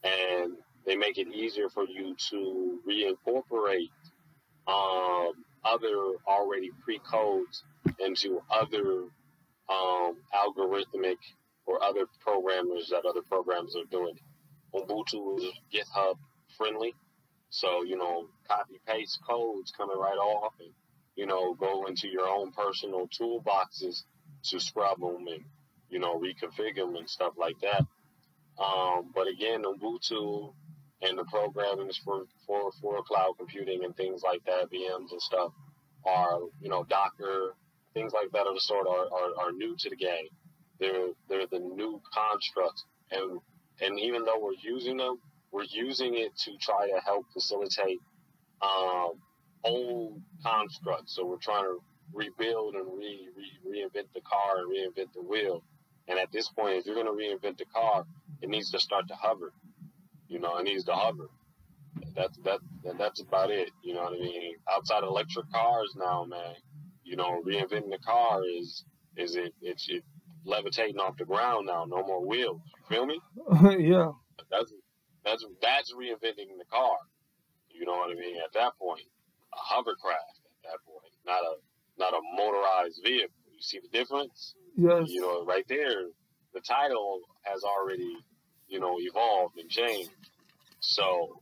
And they make it easier for you to reincorporate um, other already pre codes into other um, algorithmic or other programmers that other programs are doing. Ubuntu is GitHub friendly. So, you know, copy paste codes coming right off and, you know, go into your own personal toolboxes to scrub them and, you know, reconfigure them and stuff like that. Um, but again, the Ubuntu and the programmings for, for, for cloud computing and things like that, VMs and stuff, are, you know, Docker, things like that of the sort are, are, are new to the game. They're, they're the new constructs. And, and even though we're using them, we're using it to try to help facilitate um, old constructs. So we're trying to rebuild and re, re, reinvent the car and reinvent the wheel. And at this point, if you're going to reinvent the car, it needs to start to hover. You know, it needs to hover. That's that. That's about it. You know what I mean? Outside of electric cars now, man. You know, reinventing the car is is it it's it levitating off the ground now. No more wheels. You feel me? yeah. That's that's that's reinventing the car. You know what I mean? At that point, a hovercraft. At that point, not a not a motorized vehicle. You see the difference? Yes. You know, right there, the title has already, you know, evolved and changed. So,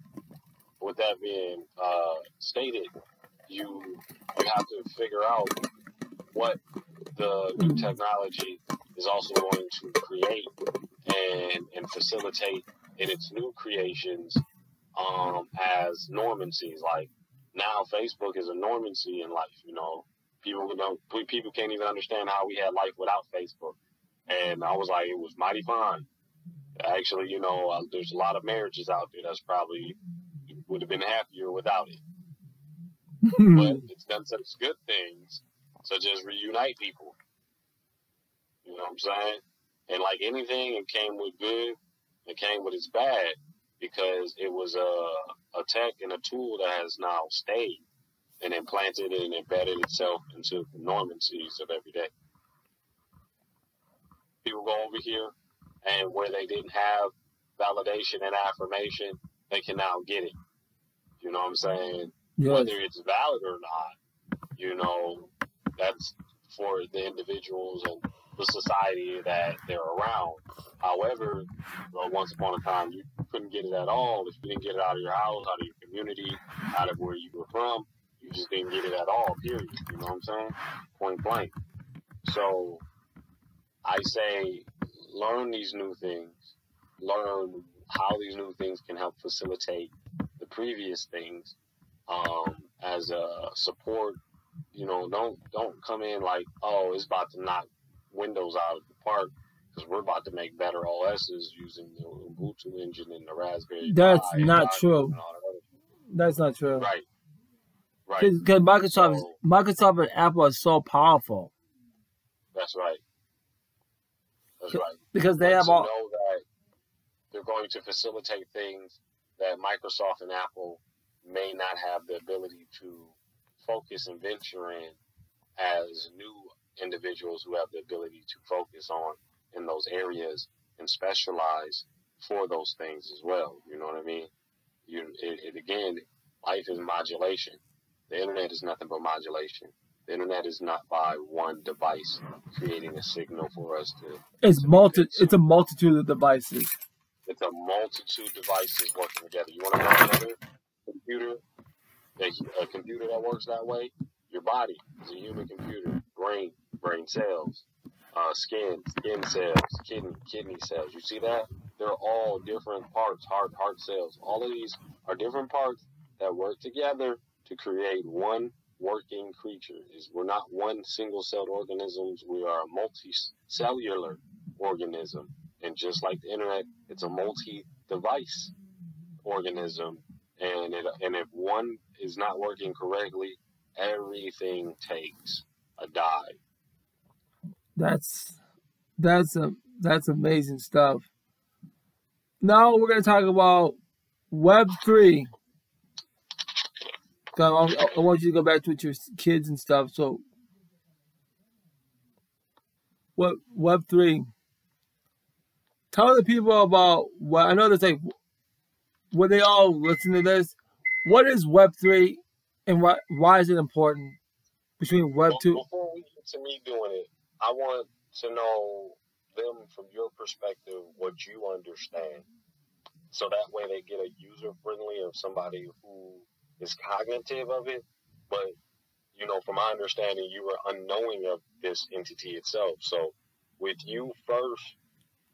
with that being uh, stated, you you have to figure out what the new technology is also going to create and and facilitate in its new creations um, as normancies. Like now, Facebook is a normancy in life. You know, people don't people can't even understand how we had life without Facebook. And I was like, it was mighty fun. Actually, you know, uh, there's a lot of marriages out there that's probably would have been happier without it. but it's done such good things, such as reunite people. You know what I'm saying? And like anything, it came with good, it came with its bad, because it was a, a tech and a tool that has now stayed and implanted and embedded itself into the normancies of every day. People go over here, and where they didn't have validation and affirmation, they can now get it. You know what I'm saying? Yes. Whether it's valid or not, you know, that's for the individuals and the society that they're around. However, well, once upon a time, you couldn't get it at all. If you didn't get it out of your house, out of your community, out of where you were from, you just didn't get it at all, period. You know what I'm saying? Point blank. So I say learn these new things, learn how these new things can help facilitate the previous things um, as a support. You know, don't don't come in like, oh, it's about to knock windows out of the park. because we're about to make better OSs using the Ubuntu engine and the Raspberry. That's Pi not and true. all that other- That's not true. Right. Right. Because Microsoft, So- Microsoft and Apple are so powerful That's right. That's right. because they have all. know that they're going to facilitate things that Microsoft and Apple may not have the ability to focus and venture in as new individuals who have the ability to focus on in those areas and specialize for those things as well. You know what I mean? You it, it again, life is modulation. The internet is nothing but modulation. The internet is not by one device creating a signal for us to It's multi. It's a multitude of devices. it's a multitude of devices working together. You want to know another computer, a, a computer that works that way? Your body is a human computer. Brain, brain cells, uh, skin, skin cells, kidney, kidney cells. You see that? They're all different parts. Heart, heart cells. All of these are different parts that work together to create one working creature. Is we're not one single-celled organisms. We are a multi-cellular organism. And just like the internet, it's a multi-device organism. And it, and if one is not working correctly, everything takes a dive. That's that's a that's amazing stuff. Now we're gonna talk about Web three. I, I want you to go back to with your kids and stuff. So, what Web three? Tell the people about what I know. There's like when they all listen to this. What is Web three, and why why is it important between Web two? Before we get to me doing it, I want to know them from your perspective what you understand. So that way they get a user friendly of somebody who is cognitive of it. But, you know, from my understanding, you were unknowing of this entity itself. So with you first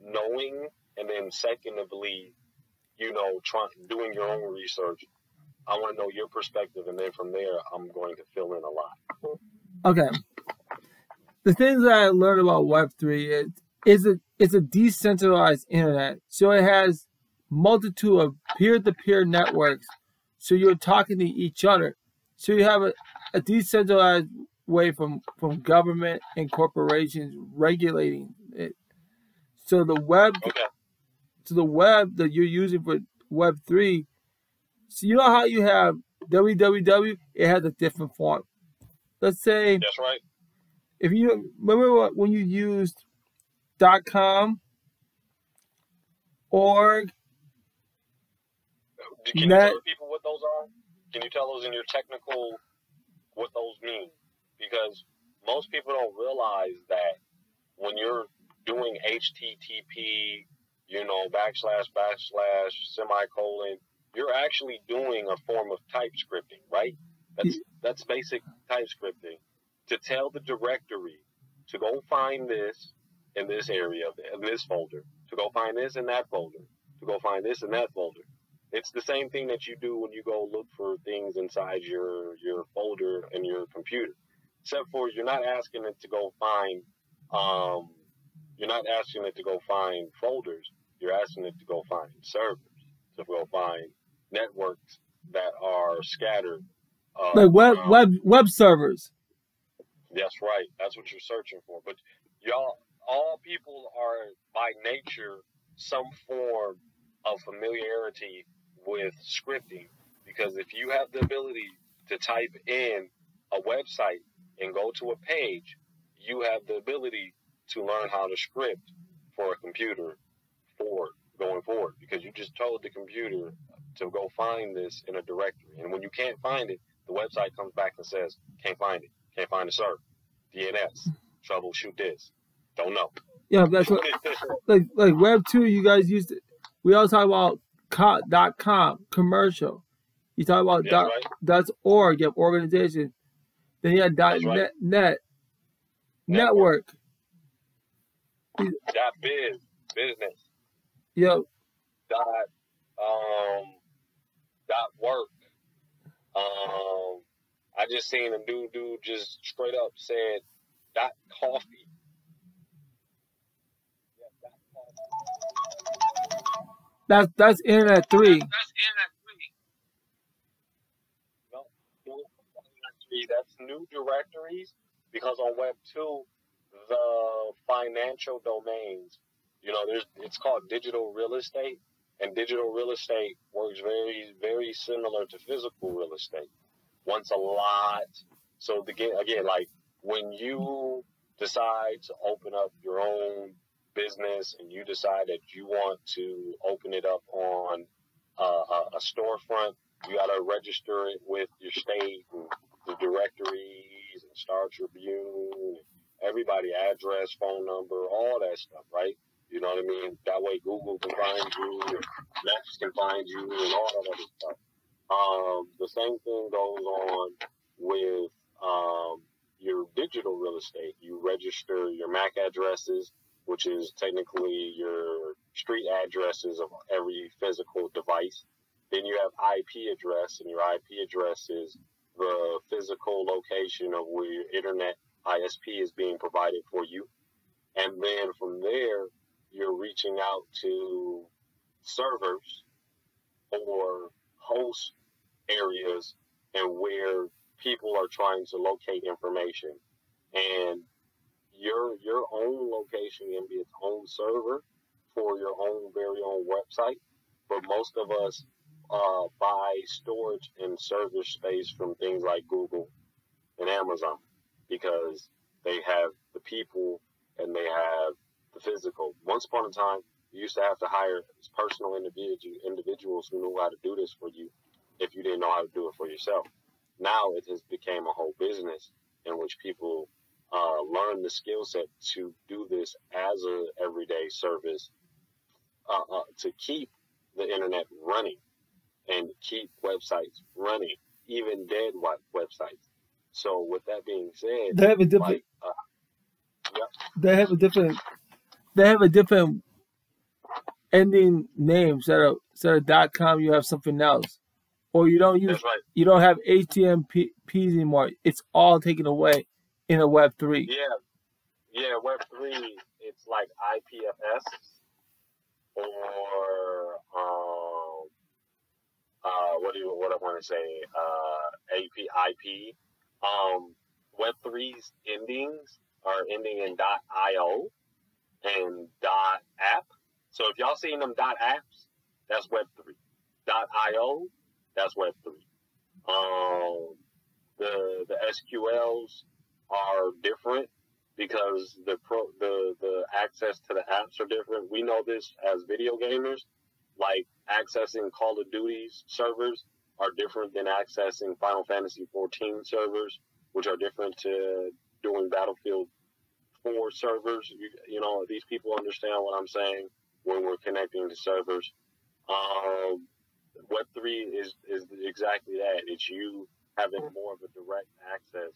knowing and then secondly, you know, trying doing your own research, I want to know your perspective and then from there I'm going to fill in a lot. Okay. The things that I learned about Web three is is a it's a decentralized internet. So it has multitude of peer to peer networks. So you're talking to each other. So you have a, a decentralized way from, from government and corporations regulating it. So the web Okay. to the web that you're using for Web three. So you know how you have www, it has a different font. Let's say That's right. if you remember what, when you used .com, org, Can you tell people what those are? Can you tell those in your technical what those mean? Because most people don't realize that when you're doing HTTP, you know, backslash, backslash, semicolon, you're actually doing a form of TypeScripting, right? That's that's basic TypeScripting. To tell the directory to go find this in this area, in this folder, to go find this in that folder, to go find this in that folder. It's the same thing that you do when you go look for things inside your your folder in your computer. Except for you're not asking it to go find um you're not asking it to go find folders. You're asking it to go find servers, to go find networks that are scattered. Uh, like web around. web web servers. That's right. That's what you're searching for. But y'all, all people are by nature some form of familiarity with scripting. Because if you have the ability to type in a website and go to a page, you have the ability to learn how to script for a computer for going forward. Because you just told the computer to go find this in a directory. And when you can't find it, the website comes back and says, can't find it. Can't find the server. DNS. Troubleshoot this. Don't know. Yeah, that's what like like web two. You guys used it. We all talk about co- dot com commercial. You talk about That's dot right. that's org. You have organization. Then you have dot That's right. net net Network. network. Dot biz. Business. Yep. Dot um dot work. Um I just seen a dude dude just straight up said dot coffee. That's that's Internet three. That's Internet three. No, Internet three. That's new directories because on Web two, the financial domains, you know, there's it's called digital real estate, and digital real estate works very very similar to physical real estate. Once a lot. So again, again, like when you decide to open up your own business and you decide that you want to open it up on uh, a, storefront, you got to register it with your state and the directories and Star Tribune, everybody address, phone number, all that stuff, right? You know what I mean? That way Google can find you, and Maps can find you, and all that other stuff. Um, the same thing goes on with um, your digital real estate. You register your MAC addresses, which is technically your street addresses of every physical device. Then you have IP address, and your IP address is the physical location of where your internet ISP is being provided for you. And then from there, you're reaching out to servers or host areas and where people are trying to locate information. And your your own location can be its own server for your own very own website. But most of us uh, buy storage and server space from things like Google and Amazon because they have the people and they have the physical. Once upon a time, you used to have to hire personal individual individuals who knew how to do this for you if you didn't know how to do it for yourself. Now it has become a whole business in which people uh, learn the skill set to do this as a everyday service uh, uh, to keep the internet running and keep websites running, even dead websites. So with that being said, they have a different. Like, uh, yep. They have a different. They have a different ending name. Instead of instead of dot com, you have something else or you don't use right. you don't have HTTPs anymore. It's all taken away in a Web three. Yeah, yeah, Web three. It's like IPFS or um, uh, what do you what I want to say? Uh, AP IP. Um, Web 3's endings are ending in .io and .app. So if y'all seen them .apps, that's Web three. .io that's Web three. Um, the the SQLs are different because the pro the the access to the apps are different. We know this as video gamers, like accessing Call of Duty's servers are different than accessing Final Fantasy 14 servers, which are different to doing Battlefield 4 servers. You, you know, these people understand what I'm saying when we're connecting to servers. Um, Web three is is exactly that. It's you having more of a direct access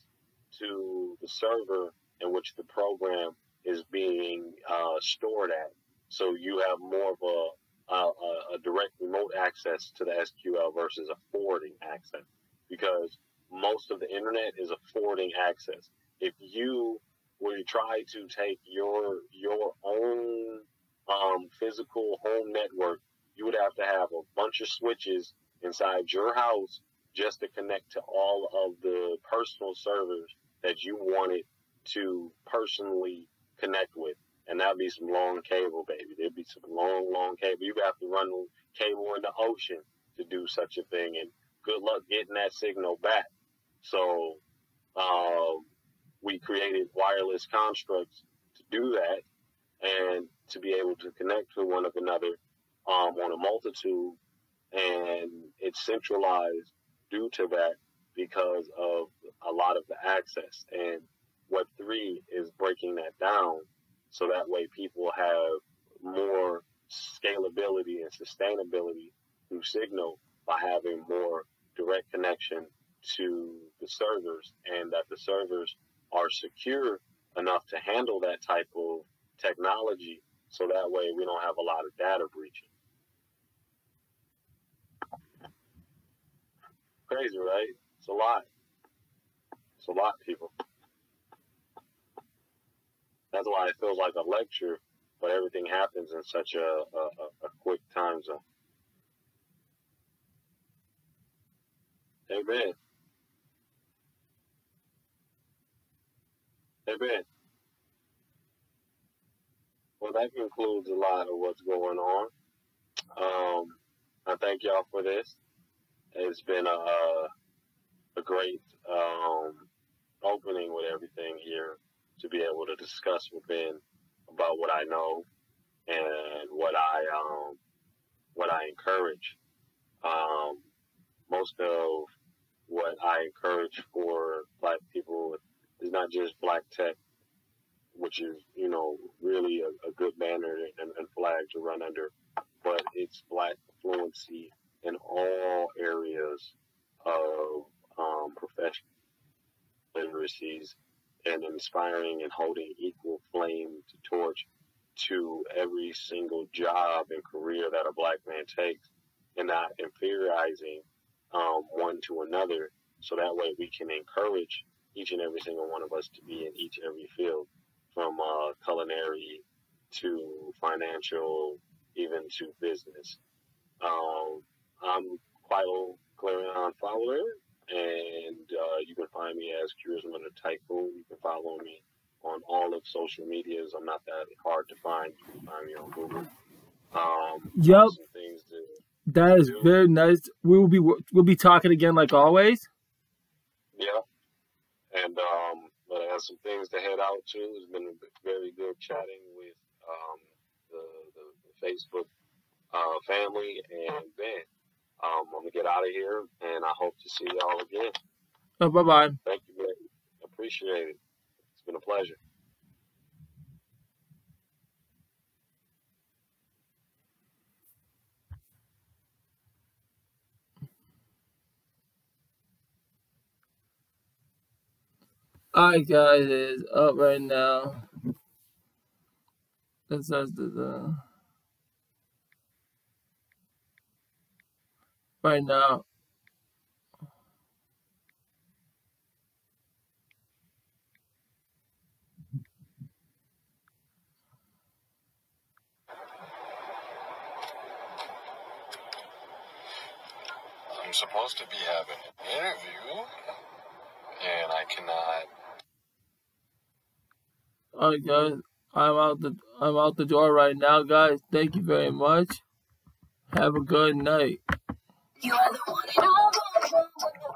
to the server in which the program is being uh, stored at. So you have more of a, a, a direct remote access to the SQL versus a forwarding access because most of the internet is a forwarding access. If you were to try to take your your own um, physical home network you would have to have a bunch of switches inside your house just to connect to all of the personal servers that you wanted to personally connect with. And that'd be some long cable, baby. There'd be some long, long cable. You'd have to run cable in the ocean to do such a thing. And good luck getting that signal back. So, um, we created wireless constructs to do that and to be able to connect to one of another um, on a multitude, and it's centralized due to that because of a lot of the access. And Web3 is breaking that down so that way people have more scalability and sustainability through Signal by having more direct connection to the servers and that the servers are secure enough to handle that type of technology so that way we don't have a lot of data breaching. crazy, right? It's a lot. It's a lot, of people. That's why it feels like a lecture, but everything happens in such a, a, a quick time zone. Amen. Amen. Well, that concludes a lot of what's going on. Um, I thank y'all for this. It's been a a great um, opening with everything here to be able to discuss with Ben about what I know and what I um, what I encourage. Um, most of what I encourage for black people is not just black tech, which is, you know, really a, a good banner and, and, flag to run under, but it's black fluency in all areas of um, professional literacies and inspiring and holding equal flame to torch to every single job and career that a black man takes and not inferiorizing um, one to another. So that way we can encourage each and every single one of us to be in each and every field from uh, culinary to financial even to business. Um, i'm quite a clarion follower and uh, you can find me as Charisma the Tycoon. You can follow me on all of social medias. I'm not that hard to find. You can find me on Google. Um, yep. that is do. very nice. We will be we'll be talking again like always. Yeah. And um, but I have some things to head out to. It's been very good chatting with um, the, the, the Facebook uh, family and Ben. Um, I'm gonna get out of here, and I hope to see y'all again. Oh, bye bye. Thank you, man. Appreciate it. It's been a pleasure. Alright guys, it's up right now. This is the right now. I'm supposed to be having an interview, and I cannot. Alright, guys, I'm out the I'm out the door right now, guys. Thank you very much. Have a good night. You are the one and all.